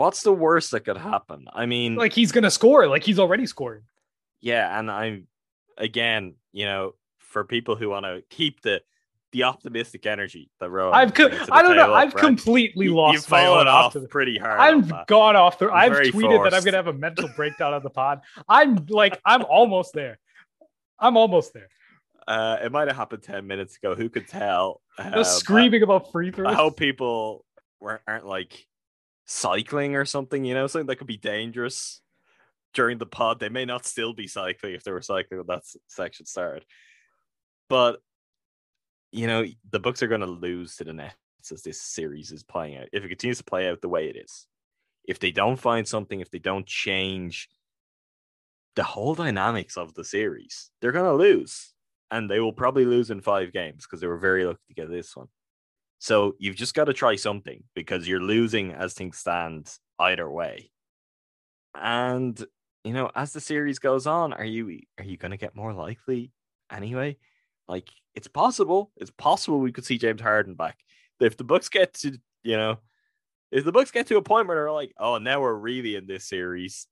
what's the worst that could happen? I mean, like he's gonna score, like he's already scored. Yeah, and I'm again, you know, for people who want to keep the the optimistic energy that Rohan. I've co- I don't know. I've right? completely lost. You've fallen off the, pretty hard. I've gone off the. I've tweeted forced. that I'm gonna have a mental breakdown on the pod. I'm like I'm almost there. I'm almost there. Uh, it might have happened ten minutes ago. Who could tell? Just screaming about free throws. I hope people were, aren't like cycling or something, you know, something that could be dangerous during the pod. They may not still be cycling if they were cycling when that section started. But you know, the Bucks are going to lose to the Nets as this series is playing out. If it continues to play out the way it is, if they don't find something, if they don't change the whole dynamics of the series, they're going to lose. And they will probably lose in five games because they were very lucky to get this one. So you've just got to try something because you're losing as things stand either way. And you know, as the series goes on, are you are you going to get more likely anyway? Like it's possible. It's possible we could see James Harden back. If the Bucks get to, you know, if the Bucks get to a point where they're like, oh, now we're really in this series,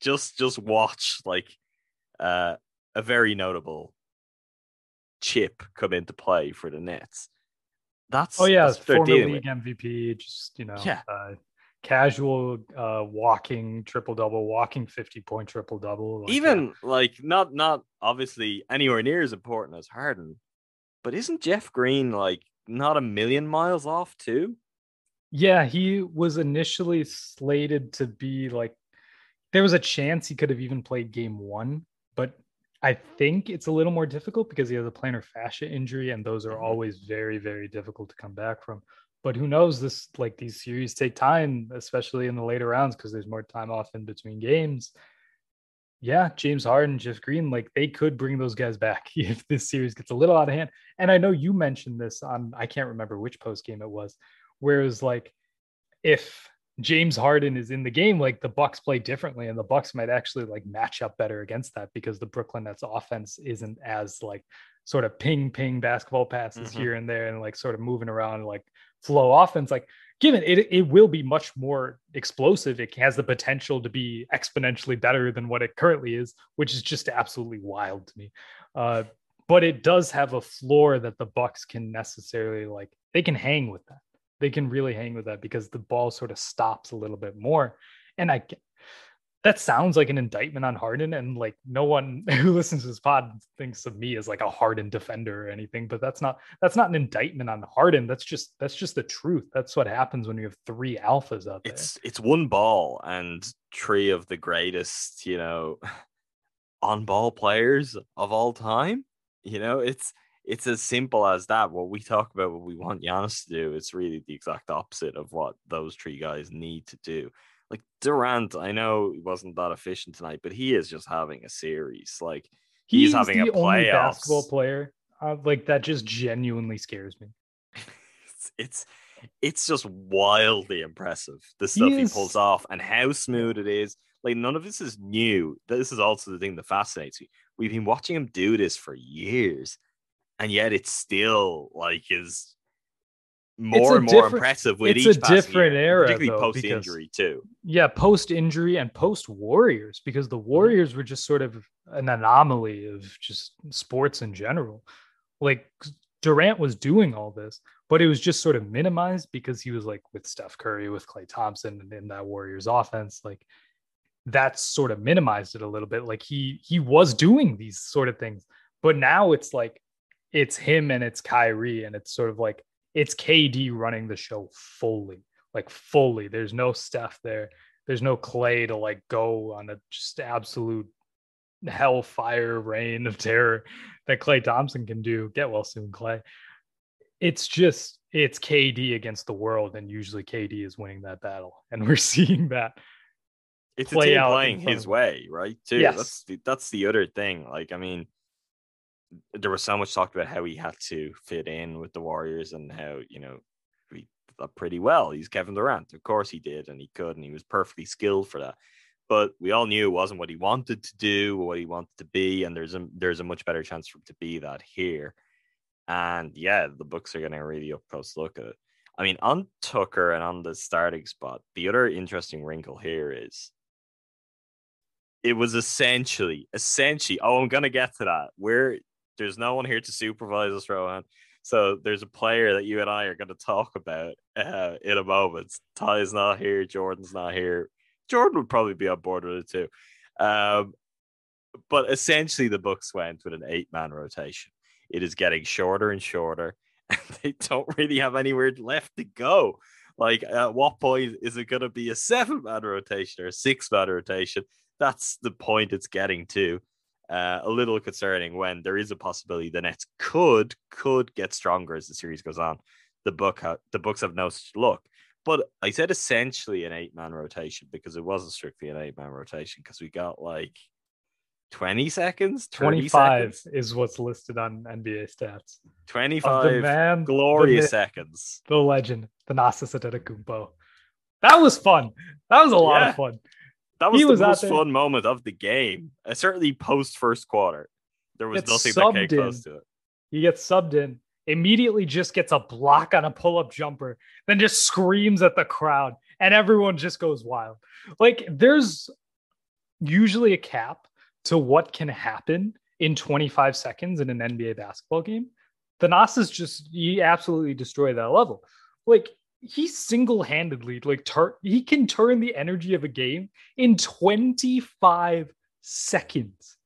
just just watch like uh, a very notable chip come into play for the Nets. That's oh yeah, that's former league with. MVP. Just you know, yeah. Uh, casual uh walking triple double walking 50 point triple double like, even yeah. like not not obviously anywhere near as important as harden but isn't jeff green like not a million miles off too yeah he was initially slated to be like there was a chance he could have even played game one but i think it's a little more difficult because he has a plantar fascia injury and those are mm-hmm. always very very difficult to come back from. But who knows this like these series take time especially in the later rounds because there's more time off in between games. Yeah james harden jeff green like they could bring those guys back if this series gets a little out of hand. And i know you mentioned this on i can't remember which post game it was whereas like if james harden is in the game like the bucks play differently and the bucks might actually like match up better against that because the brooklyn nets offense isn't as like sort of ping ping basketball passes mm-hmm. here and there and like sort of moving around like flow offense, like given it, it will be much more explosive. It has the potential to be exponentially better than what it currently is, which is just absolutely wild to me. Uh, but it does have a floor that the Bucks can necessarily like. They can hang with that. They can really hang with that because the ball sort of stops a little bit more. And I that sounds like an indictment on Harden, and like no one who listens to this pod thinks of me as like a Harden defender or anything. But that's not that's not an indictment on Harden. That's just that's just the truth. That's what happens when you have three alphas there. It's it's one ball and three of the greatest, you know, on ball players of all time. You know, it's it's as simple as that. What we talk about, what we want Giannis to do, it's really the exact opposite of what those three guys need to do like Durant, I know he wasn't that efficient tonight, but he is just having a series. Like he's, he's having the a only basketball player uh, like that just genuinely scares me. it's, it's it's just wildly impressive the stuff he, he, pulls off and how smooth it is. Like none of this is new. This is also the thing that fascinates me. We've been watching him do this for years, and yet it's still like is more and more impressive with it's each a different year, era, particularly post injury too. Yeah, post injury and post Warriors, because the mm-hmm. Warriors were just sort of an anomaly of just sports in general. Like Durant was doing all this, but it was just sort of minimized because he was like with Steph Curry, with Klay Thompson, and in that Warriors offense, like that's sort of minimized it a little bit. Like he he was doing these sort of things, but now it's like it's him and it's Kyrie, and it's sort of like it's KD running the show fully, like fully. There's no Steph there. There's no Klay to like go on a just absolute hellfire reign of terror that Klay Thompson can do. Get well soon, Klay. It's just it's KD against the world, and usually KD is winning that battle, and we're seeing that. It's play a team playing his way, right? Too. Yes. That's the, that's the other thing. Like, I mean, there was so much talked about how he had to fit in with the Warriors and how you know he did pretty well. He's Kevin Durant, of course he did, and he could, and he was perfectly skilled for that. But we all knew it wasn't what he wanted to do, what he wanted to be, and there's a there's a much better chance for him to be that here. And yeah, the Bucks are getting a really up close look at it. I mean, on Tucker and on the starting spot, the other interesting wrinkle here is it was essentially, essentially. Oh, I'm gonna get to that. Where there's no one here to supervise us, Rohan. So there's a player that you and I are going to talk about uh, in a moment. Ti's not here. Jordan's not here. Jordan would probably be on board with it too. Um, but essentially, the Bucks went with an eight-man rotation. It is getting shorter and shorter, and they don't really have anywhere left to go. Like, at what point is it going to be a seven-man rotation or a six-man rotation? That's the point it's getting to uh, a little concerning when there is a possibility the Nets could could get stronger as the series goes on. the book ha- the Bucks have no look. But I said essentially an eight man rotation because it wasn't strictly an eight man rotation because we got like 20 seconds, 25 is what's listed on NBA stats. 25 man, glorious the, seconds. The legend, the Thanasis Antetokounmpo. That was fun. That was a lot Yeah. of fun. That was He the was most fun moment of the game. Uh, certainly post first quarter. There was nothing that came in. close to it. He gets subbed in, immediately just gets a block on a pull up jumper, then just screams at the crowd, and everyone just goes wild. Like, there's usually a cap to what can happen in 25 seconds in an NBA basketball game. the Thanasis just, he absolutely destroyed that level. Like, he single-handedly like tur- he can turn the energy of a game in 25 seconds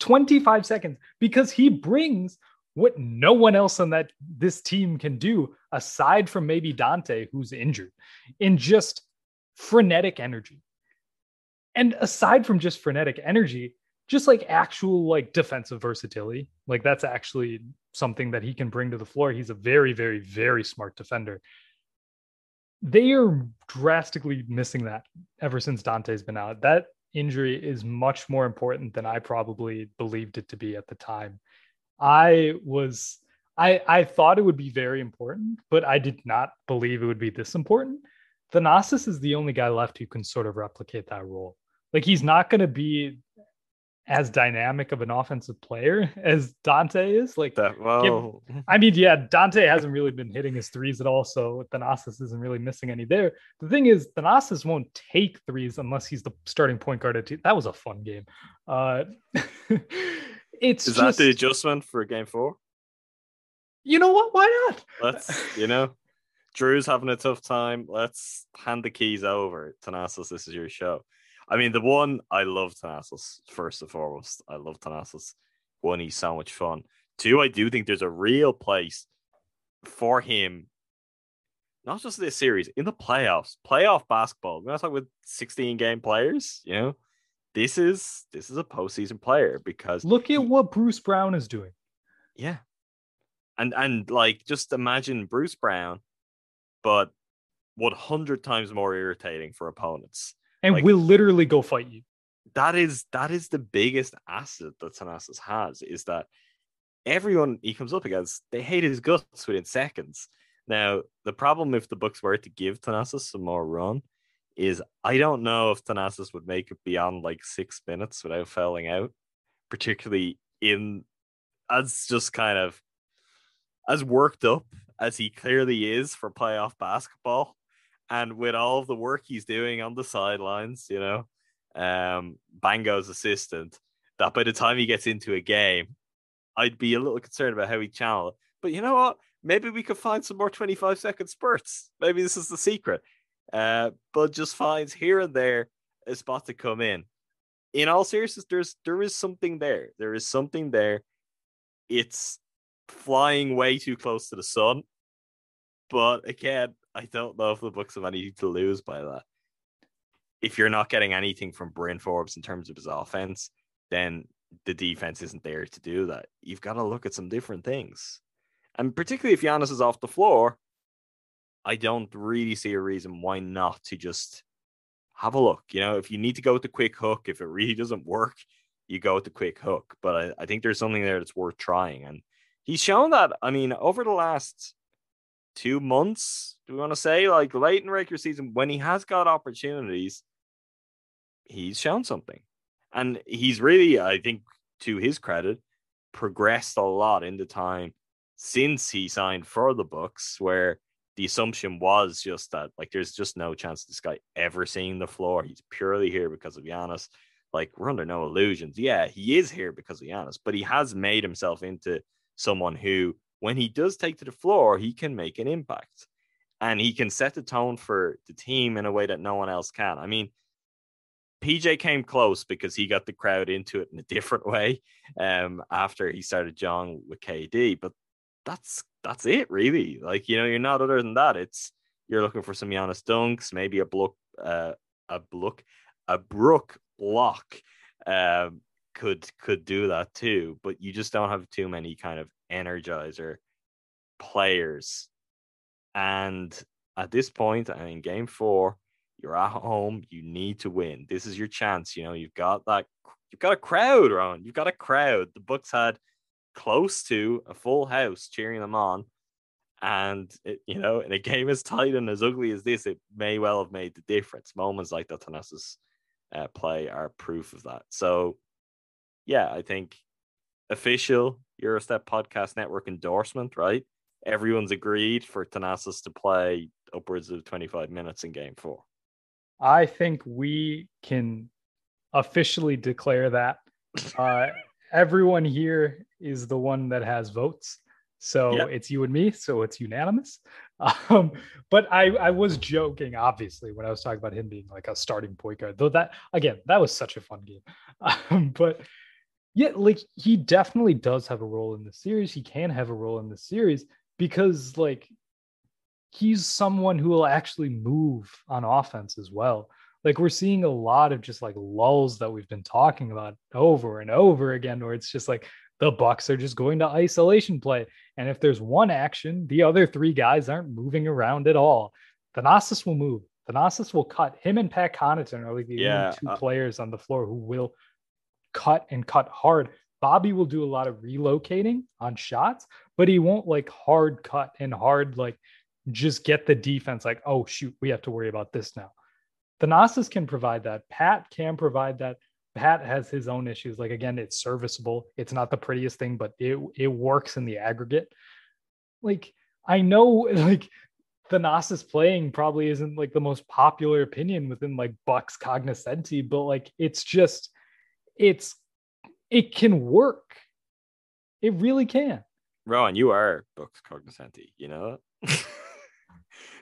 25 seconds because he brings what no one else on that this team can do aside from maybe Donte who's injured in just frenetic energy. And aside from just frenetic energy, just like actual like defensive versatility, like that's actually something that he can bring to the floor. He's a very very very smart defender. They are drastically missing that ever since Donte's been out. That injury is much more important than I probably believed it to be at the time. I was I I thought it would be very important, but I did not believe it would be this important. Thanasis is the only guy left who can sort of replicate that role. Like he's not going to be as dynamic of an offensive player as Donte is. Like That well, I mean, yeah, Donte hasn't really been hitting his threes at all, so Thanasis isn't really missing any there. The thing is, Thanasis won't take threes unless he's the starting point guard. At t- that was a fun game. Uh, it's is just, that the adjustment for game four? you know what? Why not? Let's, you know, Jrue's having a tough time. Let's hand the keys over. Thanasis, this is your show. I mean, the one I love Thanasis, first and foremost. I love Thanasis. One, he's so much fun. Two, I do think there's a real place for him, not just this series, in the playoffs, playoff basketball. We're not talking with 16 game players, you know. This is this is a postseason player because Look at what Bruce Brown is doing. yeah. And and like just imagine Bruce Brown, but 100 times more irritating for opponents. And Like- will literally go fight you. That is that is the biggest asset that Thanasis has is that everyone he comes up against, they hate his guts within seconds. Now, the problem if the Bucks were to give Thanasis some more run is I don't know if Thanasis would make it beyond like six minutes without fouling out, particularly in as just kind of as worked up as he clearly is for playoff basketball, and with all the work he's doing on the sidelines, you know, um, Bango's assistant, that by the time he gets into a game, I'd be a little concerned about how he channel. But you know what? Maybe we could find some more 25 second spurts. Maybe this is the secret. Uh, but just finds here and there a spot to come in. In all seriousness, there's there is something there. There is something there. It's flying way too close to the sun. But again, I don't know if the Bucks have anything to lose by that. If you're not getting anything from Bryn Forbes in terms of his offense, then the defense isn't there to do that. You've got to look at some different things. And particularly if Giannis is off the floor, I don't really see a reason why not to just have a look. You know, if you need to go with the quick hook, if it really doesn't work, you go with the quick hook. But I, I think there's something there that's worth trying. And he's shown that, I mean, over the last two months, do we want to say, like late in regular season, when he has got opportunities, he's shown something. And he's really, I think, to his credit, progressed a lot in the time since he signed for the Bucks, where the assumption was just that like there's just no chance this guy ever seeing the floor. He's purely here because of Giannis. Like we're under no illusions. Yeah, he is here because of Giannis, but he has made himself into someone who, when he does take to the floor, he can make an impact. And he can set the tone for the team in a way that no one else can. I mean, PJ came close because he got the crowd into it in a different way um, after he started John with KD. But that's that's it, really. Like you know, you're not other than that. It's you're looking for some Giannis dunks, maybe a block, uh, a block, a Brook block um, could could do that too. But you just don't have too many kind of energizer players And at this point, and in game four, you're at home. You need to win. This is your chance. You know, you've got that. You've got a crowd, Ron. You've got a crowd. The Bucks had close to a full house cheering them on, and it, you know, in a game as tight and as ugly as this, it may well have made the difference. Moments like that Thanasis uh, play are proof of that. So, yeah, I think official Gyro Step Podcast Network endorsement, right? Everyone's agreed for Thanasis to play upwards of 25 minutes in game four. I think we can officially declare that. Uh, everyone here is the one that has votes. So yep. it's you and me. So it's unanimous. Um, but I, I was joking, obviously, when I was talking about him being like a starting point guard, though that, again, that was such a fun game. Um, but yeah, like he definitely does have a role in the series. He can have a role in the series because, like, he's someone who will actually move on offense as well. Like we're seeing a lot of just like lulls that we've been talking about over and over again, where it's just like the Bucks are just going to isolation play. And if there's one action, the other three guys aren't moving around at all. Thanasis will move. Thanasis will cut. Him and Pat Connaughton are like the yeah, only two uh, players on the floor who will cut and cut hard. Bobby will do a lot of relocating on shots, but he won't like hard cut and hard like just get the defense like, oh shoot, we have to worry about this now. Thanasis can provide that. Pat can provide that. Pat has his own issues. Like again, it's serviceable. It's not the prettiest thing, but it it works in the aggregate. Like I know, like Thanasis playing probably isn't like the most popular opinion within like Bucks cognoscenti, but like it's just it's it can work. It really can. Rohan, you are Bucks cognoscenti, you know.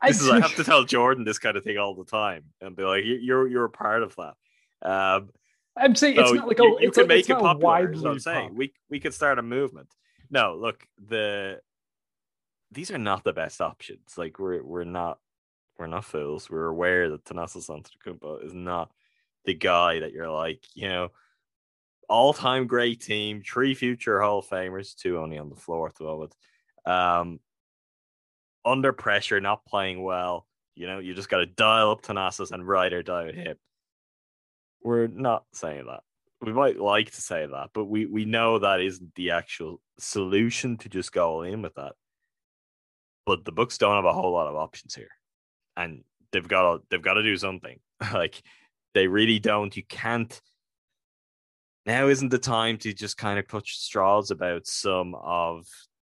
I, is, I have to tell Jordan this kind of thing all the time and be like, you're you're a part of that. Um, I'm saying so it's not like a, you, you can a, make it popular. Is what I'm saying. We we could start a movement. No, look, the these are not the best options. Like we're we're not we're not fools. We're aware that Thanasis Antetokounmpo is not the guy that you're like, you know, all time great team, three future Hall of Famers, two only on the floor at the moment. Um, under pressure, not playing well. You know, you just got to dial up Thanasis and ride or die with him. We're not saying that. We might like to say that, but we, we know that isn't the actual solution to just go in with that. But the Bucks don't have a whole lot of options here, and they've got to they've got to do something. like they really don't. You can't. Now isn't the time to just kind of clutch straws about some of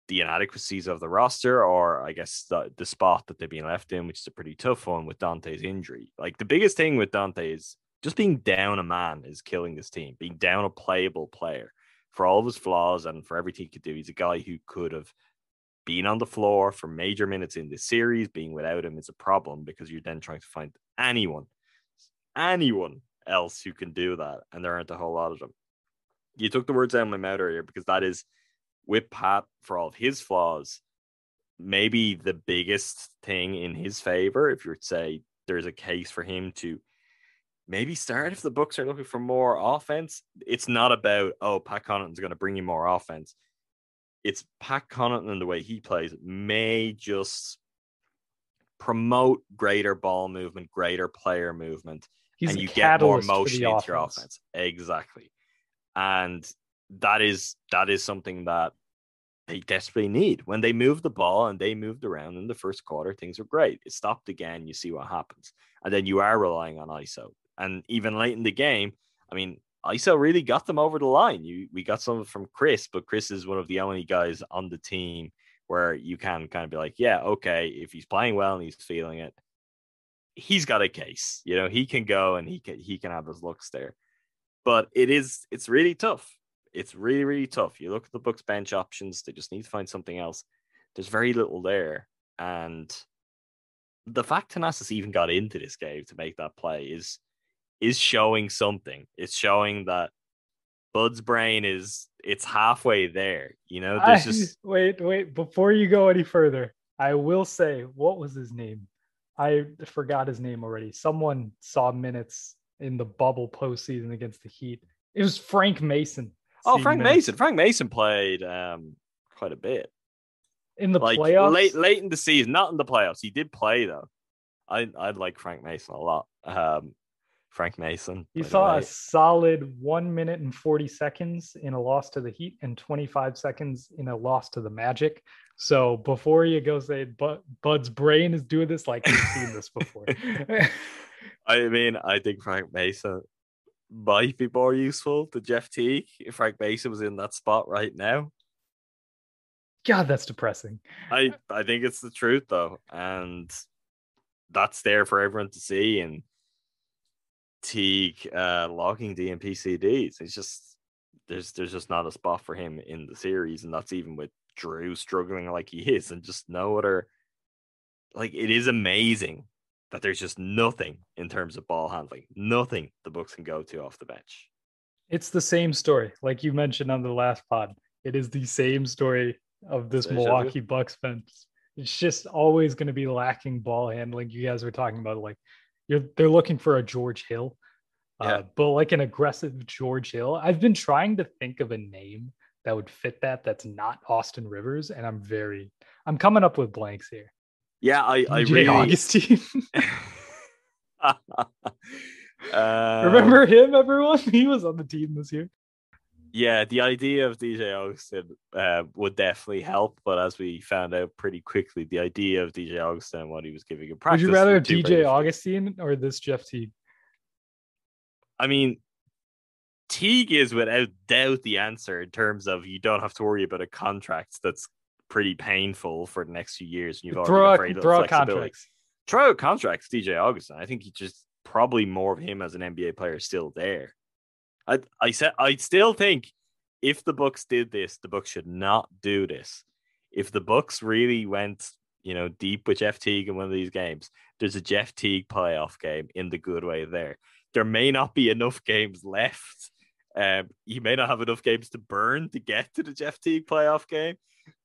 the inadequacies of the roster, or I guess the, the spot that they've been left in, which is a pretty tough one with Donte's injury. Like the biggest thing with Dante is just being down a man is killing this team. Being down a playable player for all of his flaws and for everything he could do. He's a guy who could have been on the floor for major minutes in this series. Being without him is a problem because you're then trying to find anyone, anyone else who can do that, and there aren't a whole lot of them. You took the words out of my mouth earlier because that is with Pat for all of his flaws, maybe the biggest thing in his favor, if you would say there's a case for him to maybe start if the Bucks are looking for more offense. It's not about oh Pat Connaughton's going to bring you more offense. It's Pat Connaughton and the way he plays may just promote greater ball movement, greater player movement, He's and you get more motion into your offense. Exactly, and that is that is something that they desperately need. When they moved the ball and they moved around in the first quarter, things were great. It stopped again, you see what happens. And then you are relying on ISO. And even late in the game, I mean, ISO really got them over the line. You we got some from Khris, but Khris is one of the only guys on the team where you can kind of be like, yeah, okay, if he's playing well and he's feeling it, he's got a case. You know, he can go and he can he can have his looks there. But it is it's really tough it's really, really tough. You look at the Bucks bench options, they just need to find something else. There's very little there. And the fact Thanasis even got into this game to make that play is is showing something. It's showing that Bud's brain is it's halfway there. You know, there's I, just wait, wait, before you go any further, I will say what was his name? I forgot his name already. Someone saw minutes in the bubble postseason against the Heat. It was Frank Mason. Oh, Frank minutes. Mason. Frank Mason played um, quite a bit. in the like playoffs. late late in the season, not in the playoffs. He did play though. I I like Frank Mason a lot. Um, Frank Mason. He saw a solid one minute and 40 seconds in a loss to the Heat and 25 seconds in a loss to the Magic. So before you go say but Bud's brain is doing this, like you've seen this before. I mean, I think Frank Mason might be more useful to Jeff Teague if Frank Mason was in that spot right now. God, that's depressing. I I think it's the truth though, and that's there for everyone to see. And Teague uh, logging DNP-CDs, it's just there's there's just not a spot for him in the series, and that's even with Jrue struggling like he is, and just no other. Like it is amazing that there's just nothing in terms of ball handling, nothing the Bucks can go to off the bench. It's the same story, like you mentioned on the last pod. It is the same story of this Deja. Milwaukee Bucks bench. It's just always going to be lacking ball handling. You guys were talking about like you're they're looking for a George Hill, Yeah. uh, but like an aggressive George Hill. I've been trying to think of a name that would fit that. That's not Austin Rivers, and I'm very I'm coming up with blanks here. Yeah, I I DJ really Augustin. Uh, Remember him, everyone? He was on the team this year. Yeah, the idea of DJ Augustin uh, would definitely help, but as we found out pretty quickly, the idea of DJ Augustin and what he was giving in practice. Would you rather were have two very DJ Augustin or this Jeff Teague? I mean, Teague is without doubt the answer in terms of you don't have to worry about a contract that's pretty painful for the next few years. And you've already Throw got out, very throw out flexibility. contracts. Throw out contracts, DJ Augustin. I think he just probably more of him as an NBA player still there. I I said I still think if the Bucks did this, the Bucks should not do this. If the Bucks really went, you know, deep with Jeff Teague in one of these games, there's a Jeff Teague playoff game in the good way there. There may not be enough games left. Um, you may not have enough games to burn to get to the Jeff Teague playoff game.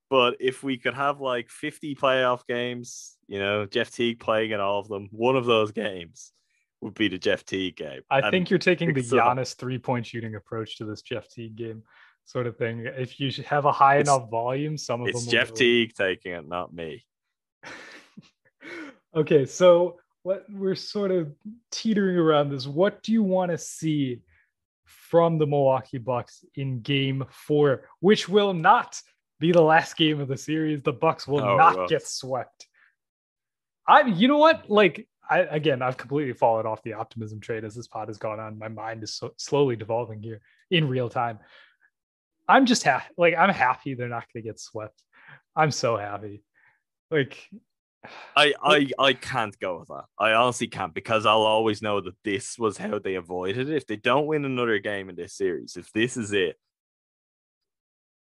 But if we could have like 50 playoff games, you know, Jeff Teague playing in all of them, one of those games would be the Jeff Teague game. I And think you're taking the it's, Giannis three point shooting approach to this Jeff Teague game, sort of thing. If you have a high It's- enough volume, some of it's them. will Jeff. Teague taking it, not me. okay, so what we're sort of teetering around this. What do you want to see from the Milwaukee Bucks in Game Four, which will not be the last game of the series? The Bucks will Oh, not well. get swept. I, you know what? Like, I again, I've completely fallen off the optimism train as this pod has gone on. My mind is so, slowly devolving here in real time. I'm just happy. Like, I'm happy they're not going to get swept. I'm so happy. Like, I, I I can't go with that. I honestly can't because I'll always know that this was how they avoided it. If they don't win another game in this series, if this is it,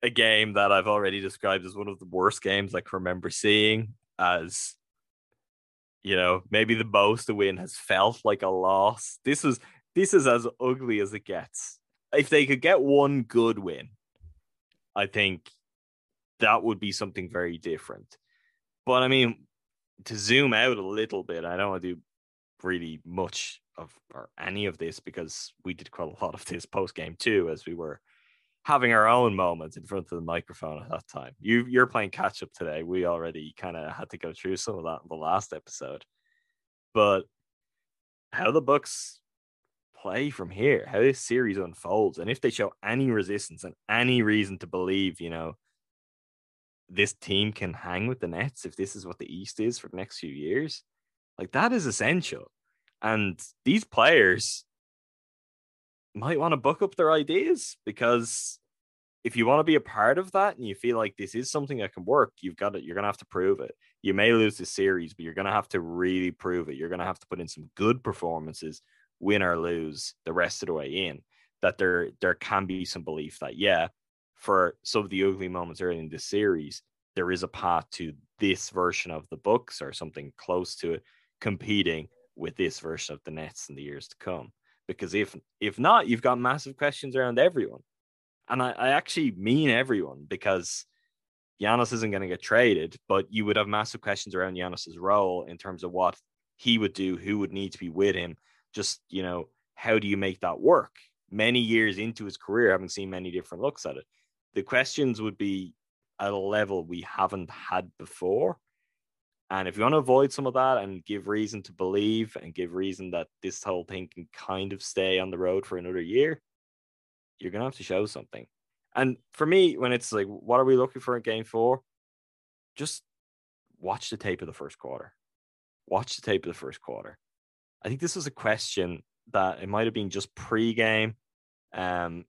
a game that I've already described as one of the worst games I can remember seeing, as you know, maybe the most a win has felt like a loss. This is this is as ugly as it gets. If they could get one good win, I think that would be something very different. But I mean, to zoom out a little bit, I don't want to do really much of or any of this because we did quite a lot of this post game too, as we were having our own moments in front of the microphone at that time. You you're playing catch up today. We already kind of had to go through some of that in the last episode. But how the Bucks play from here, how this series unfolds, and if they show any resistance and any reason to believe, you know, this team can hang with the Nets if this is what the East is for the next few years, like that is essential. And these players might want to book up their ideas because if you want to be a part of that and you feel like this is something that can work, you've got it. You're gonna have to prove it. You may lose this series, but you're gonna have to really prove it. You're gonna have to put in some good performances, win or lose the rest of the way in. That there there can be some belief that yeah, for some of the ugly moments early in the series, there is a path to this version of the Bucks or something close to it, competing with this version of the Nets in the years to come. Because if if not, you've got massive questions around everyone. And I, I actually mean everyone because Giannis isn't going to get traded, but you would have massive questions around Giannis's role in terms of what he would do, who would need to be with him. Just, you know, how do you make that work? Many years into his career, having seen many different looks at it. The questions would be at a level we haven't had before. And if you want to avoid some of that and give reason to believe and give reason that this whole thing can kind of stay on the road for another year, you're going to have to show something. And for me, when it's like, what are we looking for in game four? Just watch the tape of the first quarter. Watch the tape of the first quarter. I think this was a question that it might have been just pre-game. Um,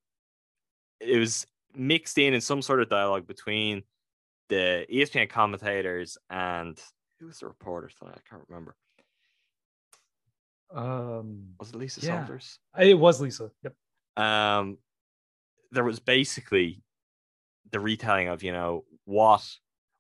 it was mixed in in some sort of dialogue between the ESPN commentators and who was the reporter tonight? I can't remember. Um, was it Lisa yeah. Salters? It was Lisa. Yep. Um, there was basically the retelling of you know what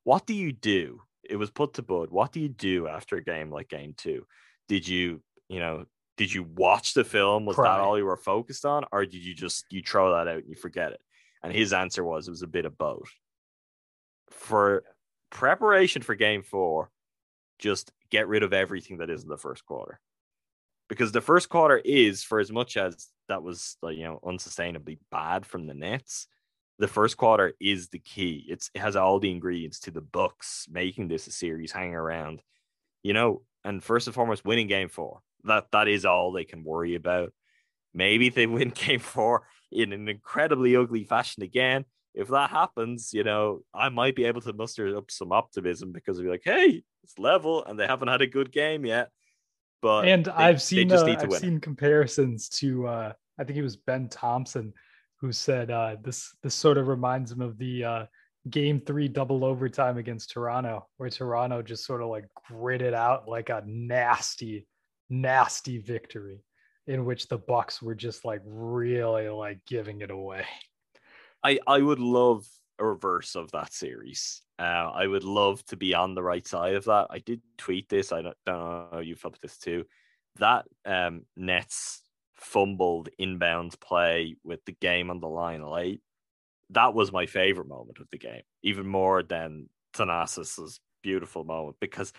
what do you do? It was put to Bud. What do you do after a game like Game Two? Did you you know did you watch the film? Was Cry. that all you were focused on, or did you just you throw that out and you forget it? And his answer was it was a bit of both. For preparation for Game Four, just get rid of everything that isn't the first quarter. Because the first quarter is for as much as that was you know unsustainably bad from the nets the first quarter is the key. It's it has all the ingredients to the bucks making this a series hanging around you know and first and foremost winning game four. That that is all they can worry about. Maybe they win game four in an incredibly ugly fashion again. If that happens you know i might be able to muster up some optimism because of like hey it's level and they haven't had a good game yet. But and they- I've seen uh, I've win. it. seen comparisons to uh, I think it was Ben Thompson who said uh, this this sort of reminds him of the uh, game three double overtime against Toronto, where Toronto just sort of like gritted out like a nasty, nasty victory in which the Bucks were just like really like giving it away. I I would love a reverse of that series. Uh, I would love to be on the right side of that. I did tweet this. I don't, don't know you felt this too. That um, Nets fumbled inbound play with the game on the line late. That was my favorite moment of the game, even more than Thanasis's beautiful moment because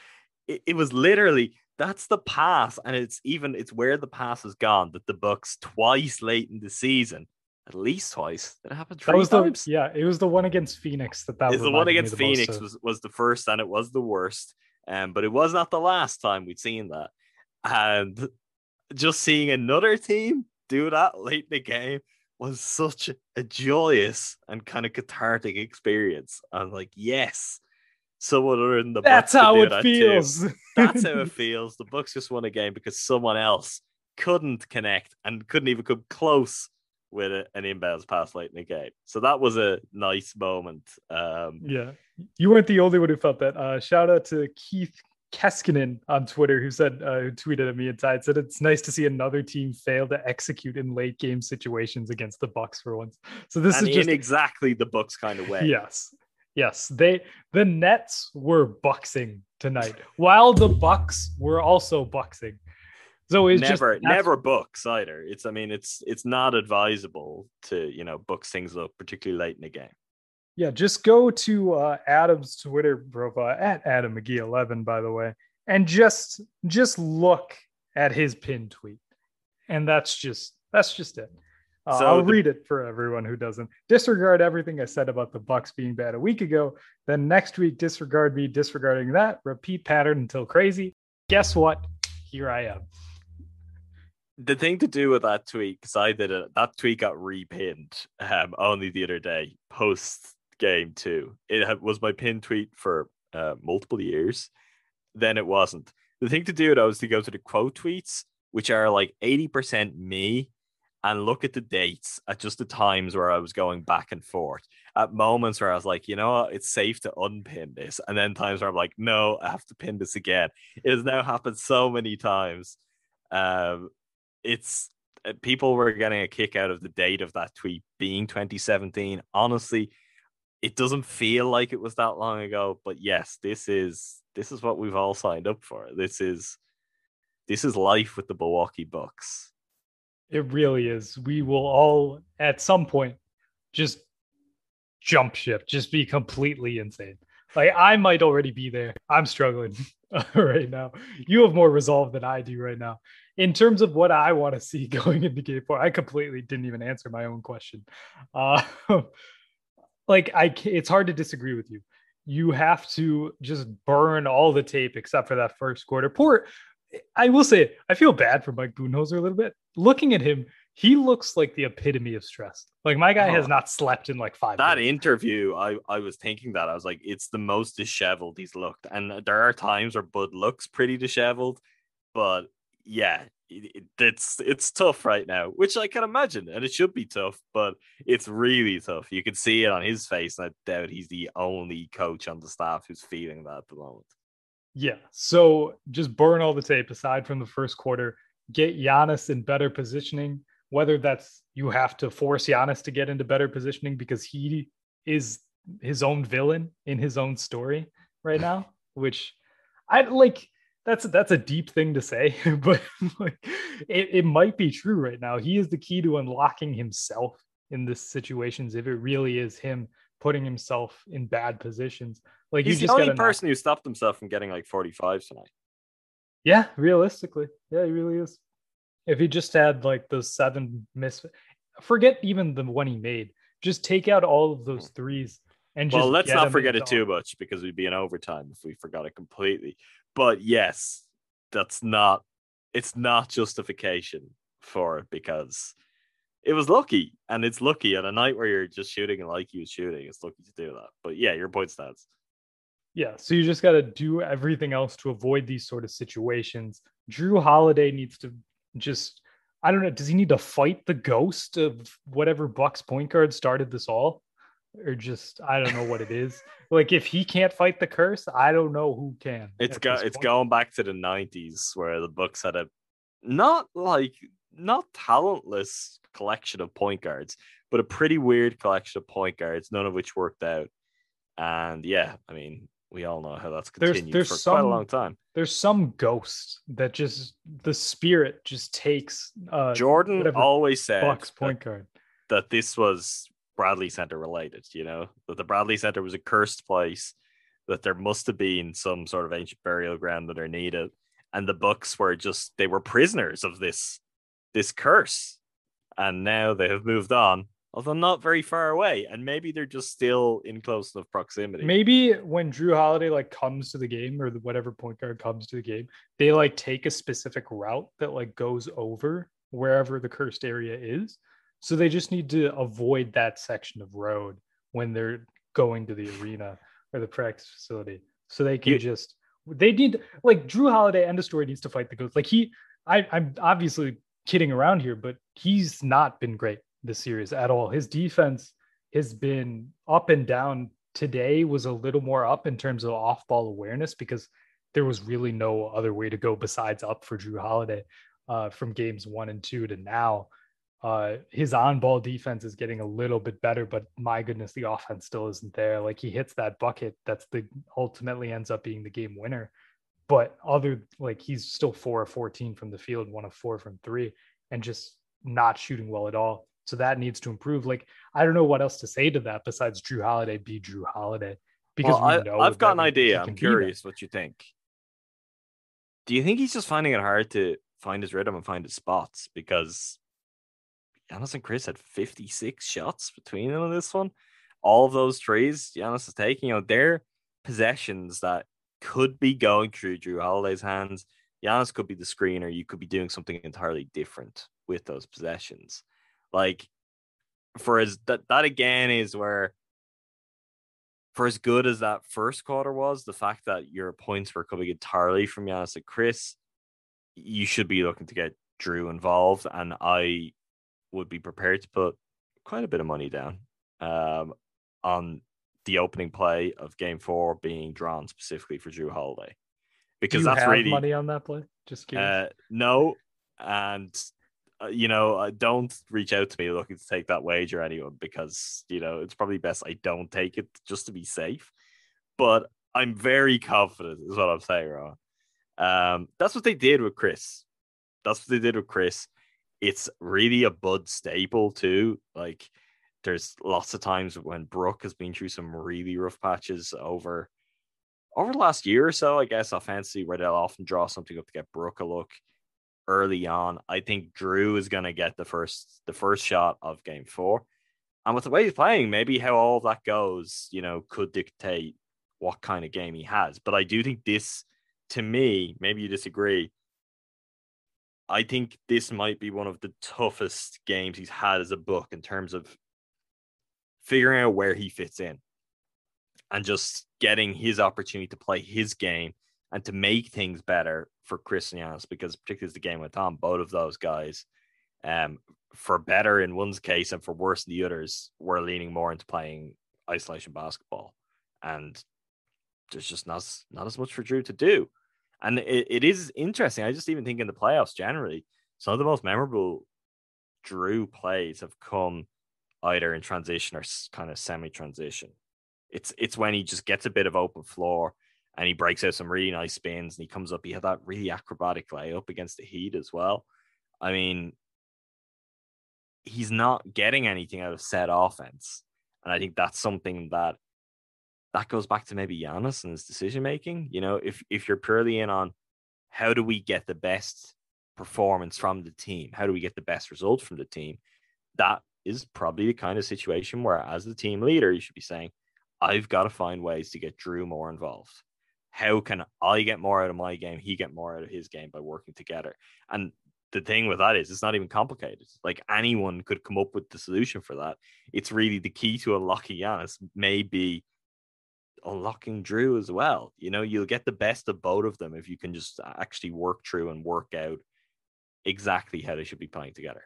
it, it was literally that's the pass, and it's even it's where the pass has gone that the Bucks twice late in the season, at least twice. That happened three That was times the yeah, it was the one against Phoenix that that is the one against the most Phoenix was, was the first and it was the worst. Um, but it was not the last time we'd seen that. And just seeing another team do that late in the game was such a joyous and kind of cathartic experience. I'm like, yes, someone other than the back. That's Bucks how it that too. feels. That's how it feels. The Bucks just won a game because someone else couldn't connect and couldn't even come close with a, an inbounds pass late in the game. So that was a nice moment. Um, Yeah, you weren't the only one who felt that. Uh, shout out to Keith Keskinen on Twitter who said, uh, who tweeted at me and said it's nice to see another team fail to execute in late game situations against the Bucks for once. So this and is just in exactly the Bucks kind of way. yes, yes. They the Nets were boxing tonight, while the Bucks were also boxing. So it's never, just never books either. It's, I mean, it's it's not advisable to you know book things up, particularly late in the game. Yeah, just go to uh, Adam's Twitter profile at Adam McGee eleven, by the way, and just just look at his pin tweet, and that's just that's just it. Uh, So I'll the- read it for everyone who doesn't. Disregard everything I said about the Bucks being bad a week ago. Then next week, disregard me disregarding that. Repeat pattern until crazy. Guess what? Here I am. The thing to do with that tweet, because I did it, that tweet got repinned um, only the other day, post game two. It had, was my pin tweet for uh, multiple years. Then it wasn't. The thing to do though is to go to the quote tweets, which are like 80% me, and look at the dates at just the times where I was going back and forth. At moments where I was like, you know what, it's safe to unpin this. And then times where I'm like, no, I have to pin this again. It has now happened so many times. Um, it's uh, people were getting a kick out of the date of that tweet being 2017. Honestly, it doesn't feel like it was that long ago, but yes, this is this is what we've all signed up for. This is this is life with the Milwaukee Bucks. It really is. We will all at some point just jump ship, just be completely insane. Like I might already be there. I'm struggling right now. You have more resolve than I do right now. In terms of what I want to see going into game four, I completely didn't even answer my own question. Uh, like I, it's hard to disagree with you. You have to just burn all the tape except for that first quarter. Poor, I will say, I feel bad for Mike Budenholzer a little bit. Looking at him, he looks like the epitome of stress. Like my guy oh, has not slept in like five. That interview, I I was thinking that I was like, it's the most disheveled he's looked, and there are times where Bud looks pretty disheveled, but yeah, it, it's it's tough right now, which I can imagine, and it should be tough, but it's really tough. You can see it on his face, and I doubt he's the only coach on the staff who's feeling that at the moment. Yeah, so just burn all the tape aside from the first quarter. Get Giannis in better positioning. Whether that's you have to force Giannis to get into better positioning because he is his own villain in his own story right now, which I like that's that's a deep thing to say, but like, it, it might be true right now. He is the key to unlocking himself in this situations if it really is him putting himself in bad positions. Like he's the only person knock... who stopped himself from getting like 45 tonight. Yeah, realistically. Yeah, he really is. If he just had like those seven miss forget even the one he made. Just take out all of those threes and just well, let's not forget it too much because we'd be in overtime if we forgot it completely. But yes, that's not it's not justification for it because it was lucky and it's lucky on a night where you're just shooting and like you was shooting. It's lucky to do that. But yeah, your point stands. Yeah, so you just got to do everything else to avoid these sort of situations. Jrue Holiday needs to just I don't know, does he need to fight the ghost of whatever Bucks point guard started this all? or just I don't know what it is. like if he can't fight the curse, I don't know who can. It's go, it's going back to the '90s where the Bucks had a not like not talentless collection of point guards, but a pretty weird collection of point guards, none of which worked out. And yeah, I mean, we all know how that's continued there's, there's for some, quite a long time. There's some ghost that just the spirit just takes. Uh, Jordan always said Bucks point guard that this was Bradley Center related, you know, that the Bradley Center was a cursed place, that there must have been some sort of ancient burial ground that are needed, And the Bucks were just they were prisoners of this this curse. And now they have moved on, although not very far away. And maybe they're just still in close enough proximity. Maybe when Jrue Holiday like comes to the game or whatever point guard comes to the game, they like take a specific route that like goes over wherever the cursed area is so they just need to avoid that section of road when they're going to the arena or the practice facility. So they can just they need like Jrue Holiday end of story needs to fight the ghost. Like he I, I'm obviously kidding around here, but he's not been great this series at all. His defense has been up and down. Today was a little more up in terms of off ball awareness because there was really no other way to go besides up for Jrue Holiday uh, from games one and two to now. Uh, his on-ball defense is getting a little bit better, but my goodness, the offense still isn't there. Like he hits that bucket, that's the ultimately ends up being the game winner. But other like he's still four of 14 from the field, one of four from three, and just not shooting well at all. So that needs to improve. Like I don't know what else to say to that besides Jrue Holiday be Jrue Holiday. Because well, I, have got an idea. I'm curious what you think. Do you think he's just finding it hard to find his rhythm and find his spots? Because Giannis and Khris had 56 shots between them in this one. All of those trees Giannis is taking, you know, they're possessions that could be going through Jrue Holiday's hands. Giannis could be the screener. You could be doing something entirely different with those possessions. Like, for as that, that again is where, for as good as that first quarter was, the fact that your points were coming entirely from Giannis and Khris, you should be looking to get Jrue involved. And I would be prepared to put quite a bit of money down um, on the opening play of game four being drawn specifically for Jrue Holiday. Because that's really money on that play. Just uh, no, and you know, uh, don't reach out to me looking to take that wager, anyone, because you know it's probably best I don't take it just to be safe. But I'm very confident, is what I'm saying, Ron. Um, that's what they did with Khris. That's what they did with Khris. it's really a Bud staple too. Like there's lots of times when Brook has been through some really rough patches over over the last year or so, I guess, offensively, where they'll often draw something up to get Brook a look early on. I think Jrue is gonna get the first the first shot of game four. And with the way he's playing, maybe how all that goes, you know, could dictate what kind of game he has. But I do think this, to me, maybe you disagree. I think this might be one of the toughest games he's had as a Buck in terms of figuring out where he fits in and just getting his opportunity to play his game and to make things better for Khris Giannis, because particularly the game went on, both of those guys, um, for better in one's case and for worse in the others, were leaning more into playing isolation basketball. And there's just not, not as much for Jrue to do. And it, it is interesting. I just even think in the playoffs generally, some of the most memorable Jrue plays have come either in transition or kind of semi transition. It's it's when he just gets a bit of open floor and he breaks out some really nice spins and he comes up. He had that really acrobatic layup against the Heat as well. I mean, he's not getting anything out of set offense, and I think that's something that that goes back to maybe Giannis and his decision making. You know, if if you're purely in on how do we get the best performance from the team, how do we get the best result from the team, that is probably the kind of situation where, as the team leader, you should be saying, I've got to find ways to get Jrue more involved. How can I get more out of my game? He get more out of his game by working together. And the thing with that is it's not even complicated. Like anyone could come up with the solution for that. It's really the key to unlocking Giannis may be unlocking Jrue as well. You know, you'll get the best of both of them if you can just actually work through and work out exactly how they should be playing together.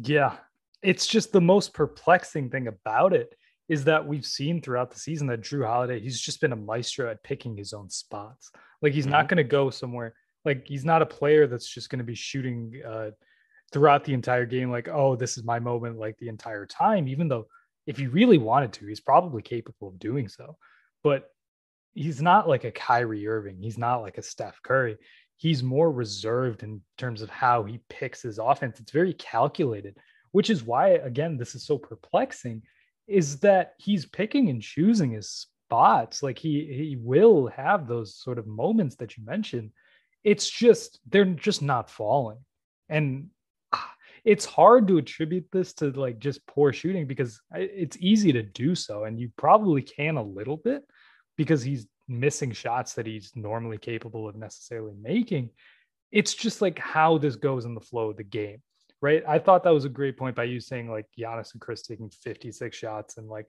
Yeah. It's just the most perplexing thing about it is that we've seen throughout the season that Jrue Holiday, he's just been a maestro at picking his own spots. Like he's mm-hmm. not going to go somewhere. Like he's not a player that's just going to be shooting uh, throughout the entire game. Like, oh, this is my moment. Like the entire time, even though if he really wanted to, he's probably capable of doing so. But he's not like a Kyrie Irving. He's not like a Steph Curry. He's more reserved in terms of how he picks his offense. It's very calculated, which is why, again, this is so perplexing is that he's picking and choosing his spots. Like he he will have those sort of moments that you mentioned. It's just they're just not falling. And it's hard to attribute this to like just poor shooting because it's easy to do so and you probably can a little bit because he's missing shots that he's normally capable of necessarily making. It's just like how this goes in the flow of the game right? I thought that was a great point by you saying like Giannis and Khris taking 56 shots and like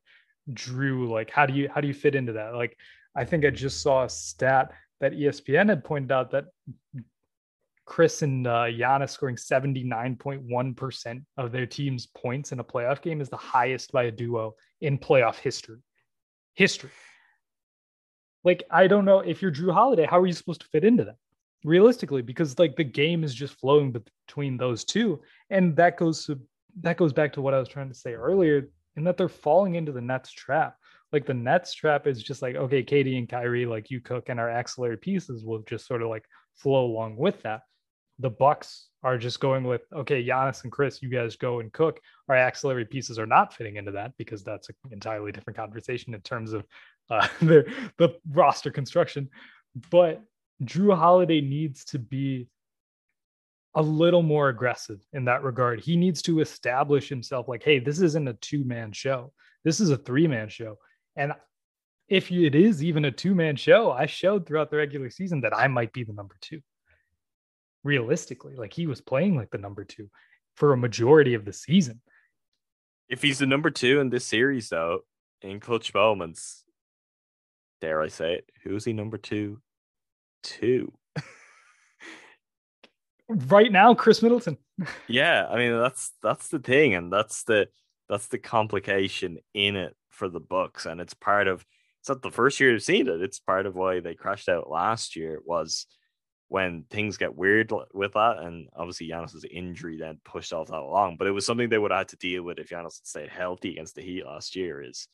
Jrue, like how do you how do you fit into that? Like I think I just saw a stat that ESPN had pointed out that Khris and uh, Giannis scoring 79.1% of their team's points in a playoff game is the highest by a duo in playoff history. History. Like, I don't know if you're Jrue Holiday, how are you supposed to fit into that? Realistically because like the game is just flowing between those two. And that goes to that goes back to what i was trying to say earlier in that they're falling into the nets trap. Like the nets trap is just like okay KD and Kyrie like you cook and our axillary pieces will just sort of like flow along with that. The bucks are just going with okay Giannis and Khris you guys go and cook. Our axillary pieces are not fitting into that because that's an entirely different conversation in terms of uh, the the roster construction. But Jrue Holiday needs to be a little more aggressive in that regard. He needs to establish himself like, hey, this isn't a two man show. This is a three man show. And if it is even a two man show, I showed throughout the regular season that I might be the number two. Realistically, like he was playing like the number two for a majority of the season. If he's the number two in this series, though, in clutch moments, dare I say it, who's he number two two. right now, Khris Middleton. yeah, I mean that's that's the thing, and that's the that's the complication in it for the Bucks, and it's part of. It's not the first year we've seen it. It's part of why they crashed out last year. Was when things get weird with that, and obviously Giannis's injury then pushed off that along. But it was something they would have had to deal with if Giannis had stayed healthy against the Heat last year. Is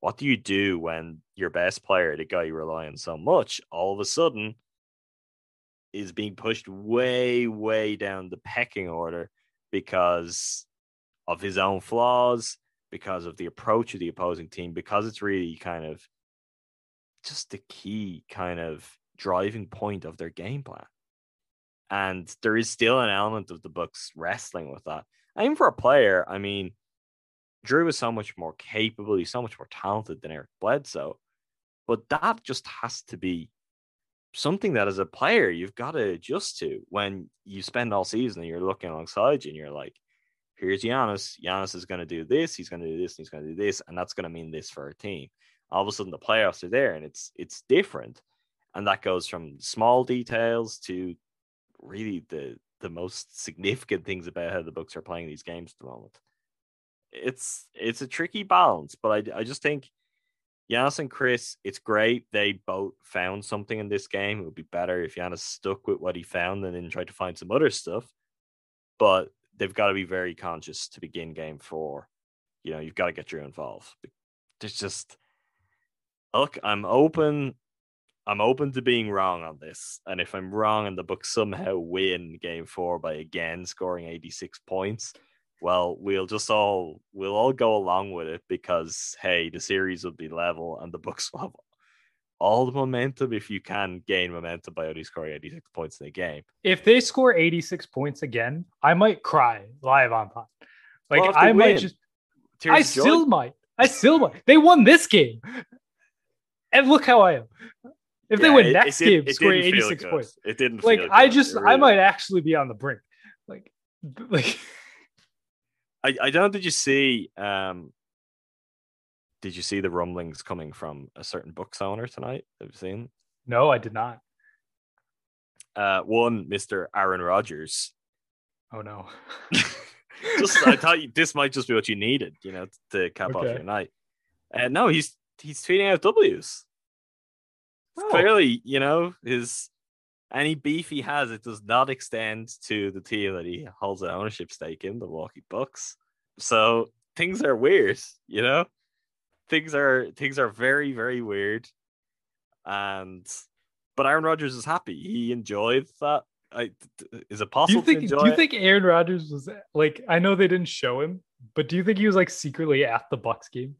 what do you do when your best player, the guy you rely on so much, all of a sudden is being pushed way, way down the pecking order because of his own flaws, because of the approach of the opposing team, because it's really kind of just the key kind of driving point of their game plan. And there is still an element of the Bucks wrestling with that. I mean, for a player, I mean, Jrue is so much more capable. He's so much more talented than Eric Bledsoe. But that just has to be something that as a player you've got to adjust to when you spend all season and you're looking alongside you and you're like, here's Giannis. Giannis is going to do this. He's going to do this. And he's going to do this, and that's going to mean this for our team. All of a sudden, the playoffs are there, and it's it's different, and that goes from small details to really the the most significant things about how the Bucks are playing these games at the moment. It's it's a tricky balance, but I I just think Giannis and Khris, it's great. They both found something in this game. It would be better if Giannis stuck with what he found and then tried to find some other stuff. But they've got to be very conscious to begin game four. You know, you've got to get Jrue involved. There's just look, I'm open. I'm open to being wrong on this. And if I'm wrong and the Bucks somehow win game four by again scoring 86 points, well, we'll just all we'll all go along with it because hey, the series will be level and the Bucks will have all the momentum if you can gain momentum by only scoring 86 points in a game. If they score 86 points again, I might cry live on pod. Like well, I might just Tears I still might. I still might. They won this game. And look how I am. If yeah, they win next it, it game, score 86 points. It didn't like I just really I might actually be on the brink. Like like I, I don't did you see um did you see the rumblings coming from a certain Bucks owner tonight? Have you seen? No, I did not. Uh, one, Mr. Aaron Rodgers. Oh no. just I thought you, this might just be what you needed, you know, to cap okay. off your night. And uh, no, he's he's tweeting out W's. Oh. Clearly, you know, his any beef he has, it does not extend to the team that he holds an ownership stake in, the Milwaukee Bucks. So things are weird, you know things are things are very very weird, and but Aaron Rodgers is happy. He enjoyed that. I, is it possible? Do you think? do you it? think Aaron Rodgers was like? I know they didn't show him, but do you think he was like secretly at the Bucks game?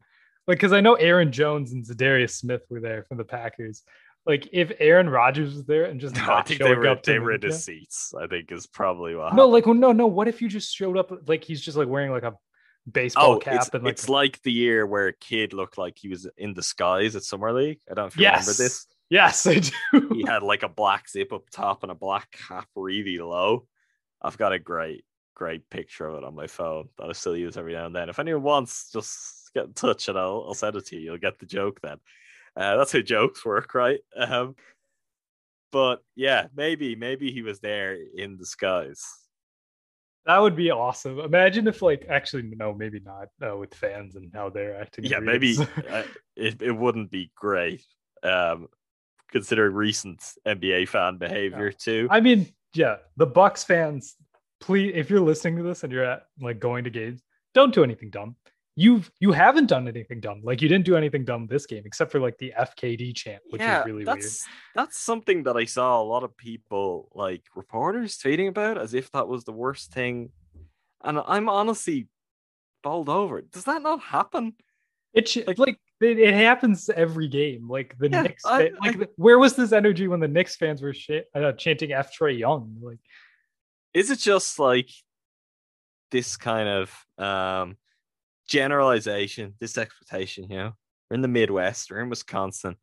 Like, because I know Aaron Jones and Za'Darius Smith were there from the Packers. Like, if Aaron Rodgers was there and just no, I think they were up they were in his seats. I think is probably what. No, like, no, no. What if you just showed up like he's just like wearing like a baseball oh, cap it's, and like it's like the year where a kid looked like he was in disguise at summer league. I don't know if you yes. remember this. Yes, I do. he had like a black zip up top and a black cap really low. I've got a great, great picture of it on my phone that I still use every now and then. If anyone wants, just get in touch and I'll, I'll send it to you. You'll get the joke then. Uh, that's how jokes work, right? Um, but yeah, maybe, maybe he was there in disguise. That would be awesome. Imagine if, like, actually, no, maybe not uh, with fans and how they're acting. Yeah, maybe uh, it, it wouldn't be great, um, considering recent NBA fan behavior yeah. too. I mean, yeah, the Bucks fans, please, if you're listening to this and you're at like going to games, don't do anything dumb you've you haven't done anything dumb. Like you didn't do anything dumb this game, except for like the FKD chant, which yeah, is really that's, weird. That's something that I saw a lot of people like reporters tweeting about as if that was the worst thing. And I'm honestly bowled over. Does that not happen? It's like, like it, it, happens every game. Like the yeah, Knicks, I, like I, where was this energy when the Knicks fans were sh- uh, chanting "F Trae Young"? Like, is it just like this kind of um generalization, this expectation, you know, we're in the Midwest, we're in Wisconsin,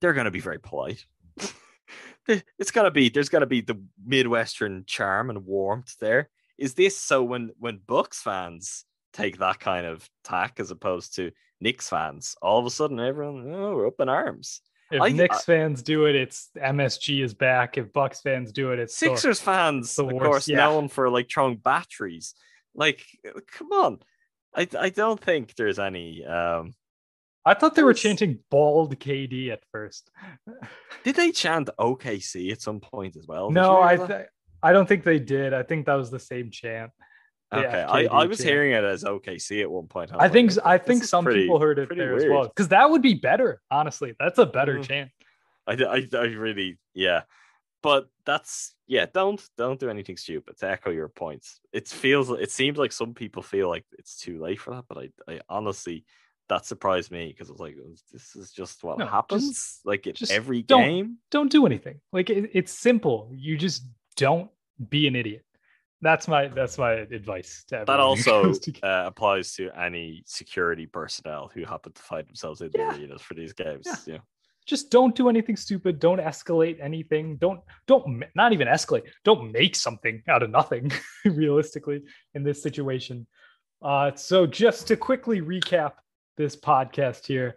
they're going to be very polite. it's going to be, there's going to be the Midwestern charm and warmth there. Is this so when, when Bucks fans take that kind of tack as opposed to Knicks fans, all of a sudden everyone, oh, we're up in arms. If I, Knicks I, fans do it, it's MSG is back. If Bucks fans do it, it's Sixers the, fans, of course, yeah. known for like throwing batteries. Like, come on. I I don't think there's any. Um, I thought they were chanting "bald KD" at first. did they chant OKC at some point as well? No, I th- I don't think they did. I think that was the same chant. Okay, I, I was chant. hearing it as OKC at one point. I, I think like, I think some pretty, people heard it there weird. as well because that would be better. Honestly, that's a better mm. chant. I, I I really yeah but that's yeah don't don't do anything stupid to echo your points it feels it seems like some people feel like it's too late for that but i, I honestly that surprised me because i was like oh, this is just what no, happens just, like in every don't, game don't do anything like it, it's simple you just don't be an idiot That's my that's my advice to That also to- uh, applies to any security personnel who happen to find themselves in the arenas for these games. Yeah. Yeah. Just don't do anything stupid. Don't escalate anything. Don't don't not even escalate. Don't make something out of nothing. realistically, in this situation. Uh, so just to quickly recap this podcast here,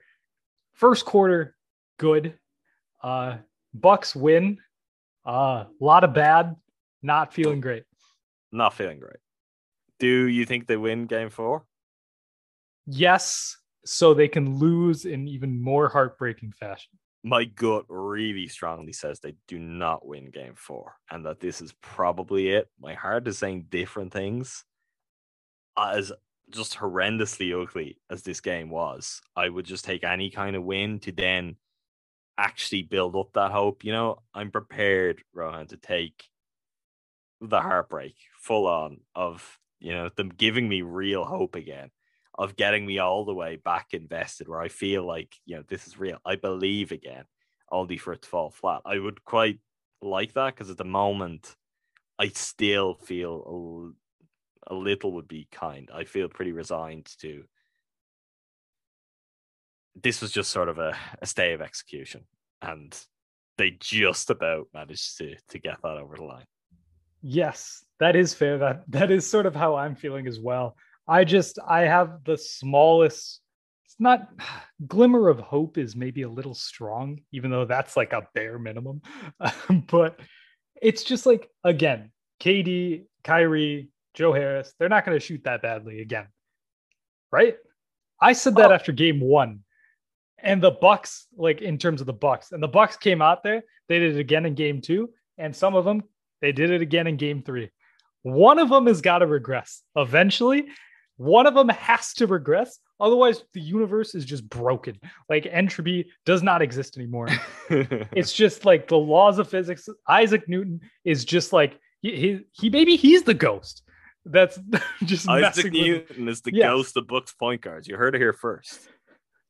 first quarter good. Uh, Bucks win. A uh, lot of bad. Not feeling great. Not feeling great. Do you think they win game four? Yes, so they can lose in even more heartbreaking fashion. My gut really strongly says they do not win game four and that this is probably it. My heart is saying different things. As just horrendously ugly as this game was, I would just take any kind of win to then actually build up that hope. You know, I'm prepared, Rohan, to take the heartbreak full on of, you know, them giving me real hope again of getting me all the way back invested where I feel like, you know, this is real. I believe again, only for it to fall flat. I would quite like that because at the moment, I still feel a, a little would be kind. I feel pretty resigned to. This was just sort of a, a stay of execution, and they just about managed to to get that over the line. Yes, that is fair. That that is sort of how I'm feeling as well. I just I have the smallest it's not glimmer of hope is maybe a little strong, even though that's like a bare minimum. but it's just like again, KD, Kyrie, Joe Harris, they're not going to shoot that badly again. Right? I said that Oh. after game 1. And the Bucks like in terms of the Bucks, and the Bucks came out there, they did it again in game 2, and some of them they did it again in game 3. One of them has got to regress eventually. One of them has to regress. Otherwise, the universe is just broken. Like entropy does not exist anymore. it's just like the laws of physics. Isaac Newton is just like he he, he maybe he's the ghost. That's just Isaac Newton is the Yes. ghost of Bucks point guards. You heard it here first.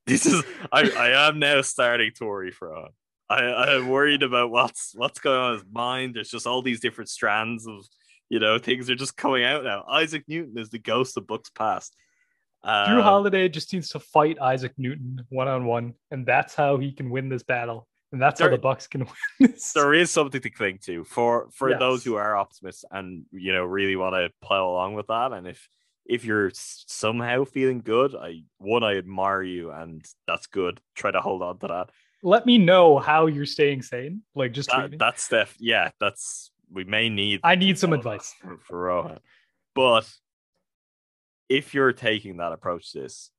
This is I, I am now starting to worry for him. I, I am worried about what's what's going on in his mind. There's just all these different strands of you know things are just coming out now. Isaac Newton is the ghost of Bucks past. Jrue Um, Holiday just needs to fight Isaac Newton one on one, and that's how he can win this battle. And that's how the Bucks can win this. there is something to cling to for for Yes. those who are optimists and you know really want to plow along with that and if if you're somehow feeling good i one i admire you and that's good try to hold on to that Let me know how you're staying sane. Like just that, that's Steph. Yeah, that's we may need. I need some advice. for, for Rohan. But if you're taking that approach this,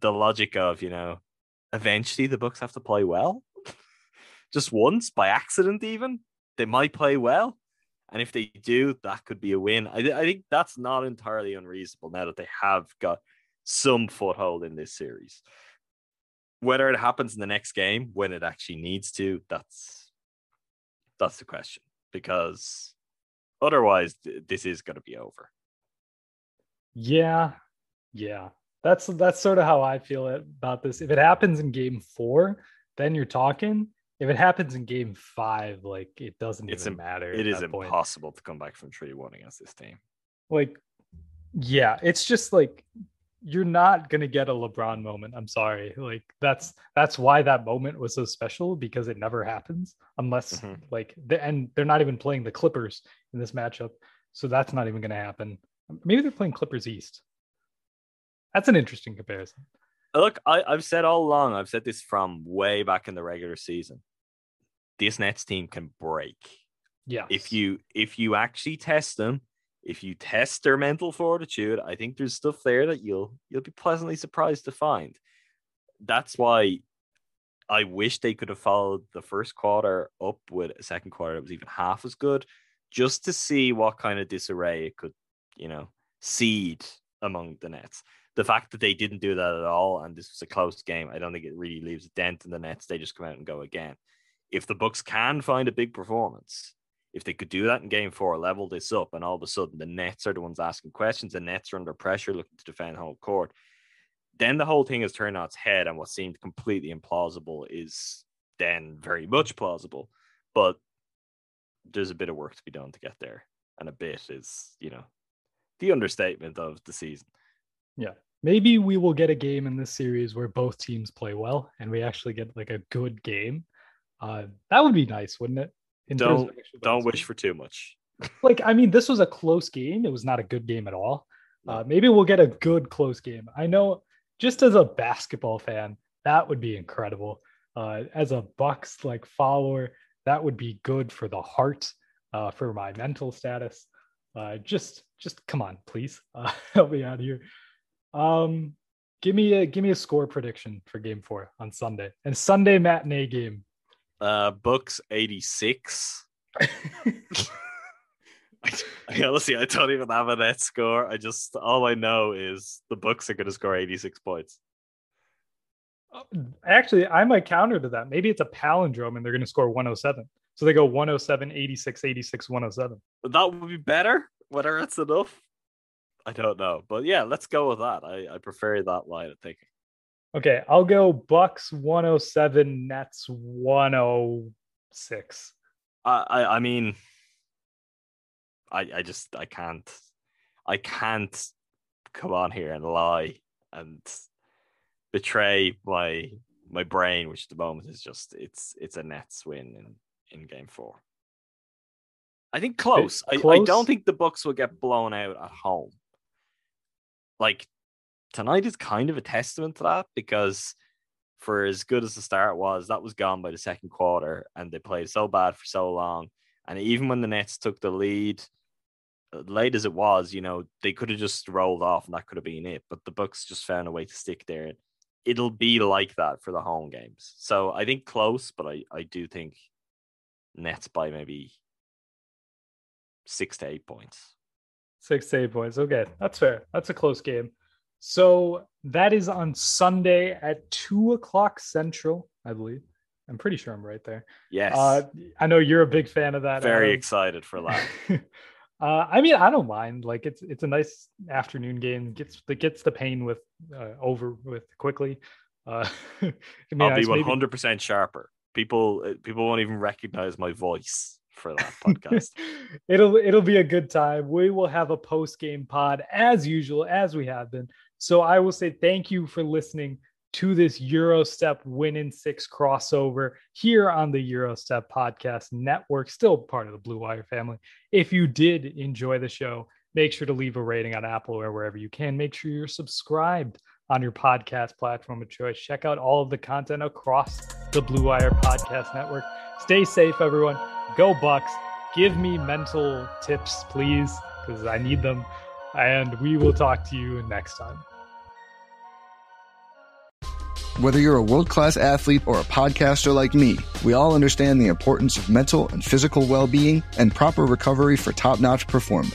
the logic of you know, eventually the Bucks have to play well, just once by accident, even they might play well, and if they do, that could be a win. I, I think that's not entirely unreasonable now that they have got some foothold in this series. Whether it happens in the next game when it actually needs to, that's that's the question because otherwise th- this is going to be over. Yeah, yeah. That's that's sort of how I feel about this. If it happens in game four, then you're talking. If it happens in game five, like it doesn't It's even im- matter. It is that point. impossible to come back from three one against this team. Like, yeah, it's just like you're not gonna get a LeBron moment. I'm sorry. Like that's that's why that moment was so special because it never happens unless Mhm. like the, and they're not even playing the Clippers in this matchup, so that's not even gonna happen. Maybe they're playing Clippers East. That's an interesting comparison. Look, I, I've said all along, I've said this from way back in the regular season. This Nets team can break. Yeah. If you if you actually test them, if you test their mental fortitude, I think there's stuff there that you'll you'll be pleasantly surprised to find. That's why I wish they could have followed the first quarter up with a second quarter that was even half as good, just to see what kind of disarray it could, you know, seed among the Nets. The fact that they didn't do that at all and this was a close game, I don't think it really leaves a dent in the Nets. They just come out and go again. If the Bucks can find a big performance, if they could do that in game four, level this up, and all of a sudden the Nets are the ones asking questions, the Nets are under pressure looking to defend home court, then the whole thing has turned on its head, and what seemed completely implausible is then very much plausible. But there's a bit of work to be done to get there. and a bit is, you know, the understatement of the season. Yeah. Maybe we will get a game in this series where both teams play well and we actually get like a good game. Uh, that would be nice, wouldn't it? Don't don't wish for too much. like, I mean, this was a close game. It was not a good game at all. Uh, maybe we'll get a good close game. I know, just as a basketball fan, that would be incredible. Uh, as a Bucks like follower, that would be good for the heart, uh, for my mental status. Uh, just, just come on, please, uh, help me out here. Um, give me a give me a score prediction for Game Four on Sunday and Sunday matinee game. Uh, Bucks eighty six. I, honestly, I don't even have a net score. I just all I know is the Bucks are going to score 86 points. Uh, actually, I might counter to that. Maybe it's a palindrome and they're going to score 107. So they go 107, 86, 86, 107. That would be better. Whether it's enough, I don't know. But yeah, let's go with that. I, I prefer that line of thinking. Okay, I'll go Bucks 107, Nets 106. I, I, I mean, I, I just I can't I can't come on here and lie and betray my my brain, which at the moment is just it's it's a Nets win in in game four. I think close. I, close. I don't think the Bucks will get blown out at home. Like tonight is kind of a testament to that because for as good as the start was, that was gone by the second quarter, and they played so bad for so long. And even when the Nets took the lead, late as it was, you know, they could have just rolled off and that could have been it. But the Bucks just found a way to stick there. It'll be like that for the home games. So I think close, but I, I do think Nets by maybe six to eight points. Six to eight points. Okay, that's fair. That's a close game. So that is on Sunday at two o'clock central, I believe. I'm pretty sure I'm right there. Yes. Uh, I know you're a big fan of that. Very excited for that. Uh, I mean, I don't mind. Like it's it's a nice afternoon game. Gets the gets the pain with uh, over with quickly. Uh, I'll nice, be one hundred percent sharper. People uh, people won't even recognize my voice for that podcast. it'll it'll be a good time. We will have a post game pod as usual, as we have been. So I will say thank you for listening to this Gyro Step Win in Six crossover here on the Gyro Step Podcast Network, still part of the Blue Wire family. If you did enjoy the show, make sure to leave a rating on Apple or wherever you can. Make sure you're subscribed on your podcast platform of choice. Check out all of the content across the Blue Wire Podcast Network. Stay safe, everyone. Go Bucks. Give me mental tips, please, because I need them. And we will talk to you next time. Whether you're a world class athlete or a podcaster like me, we all understand the importance of mental and physical well being and proper recovery for top notch performance.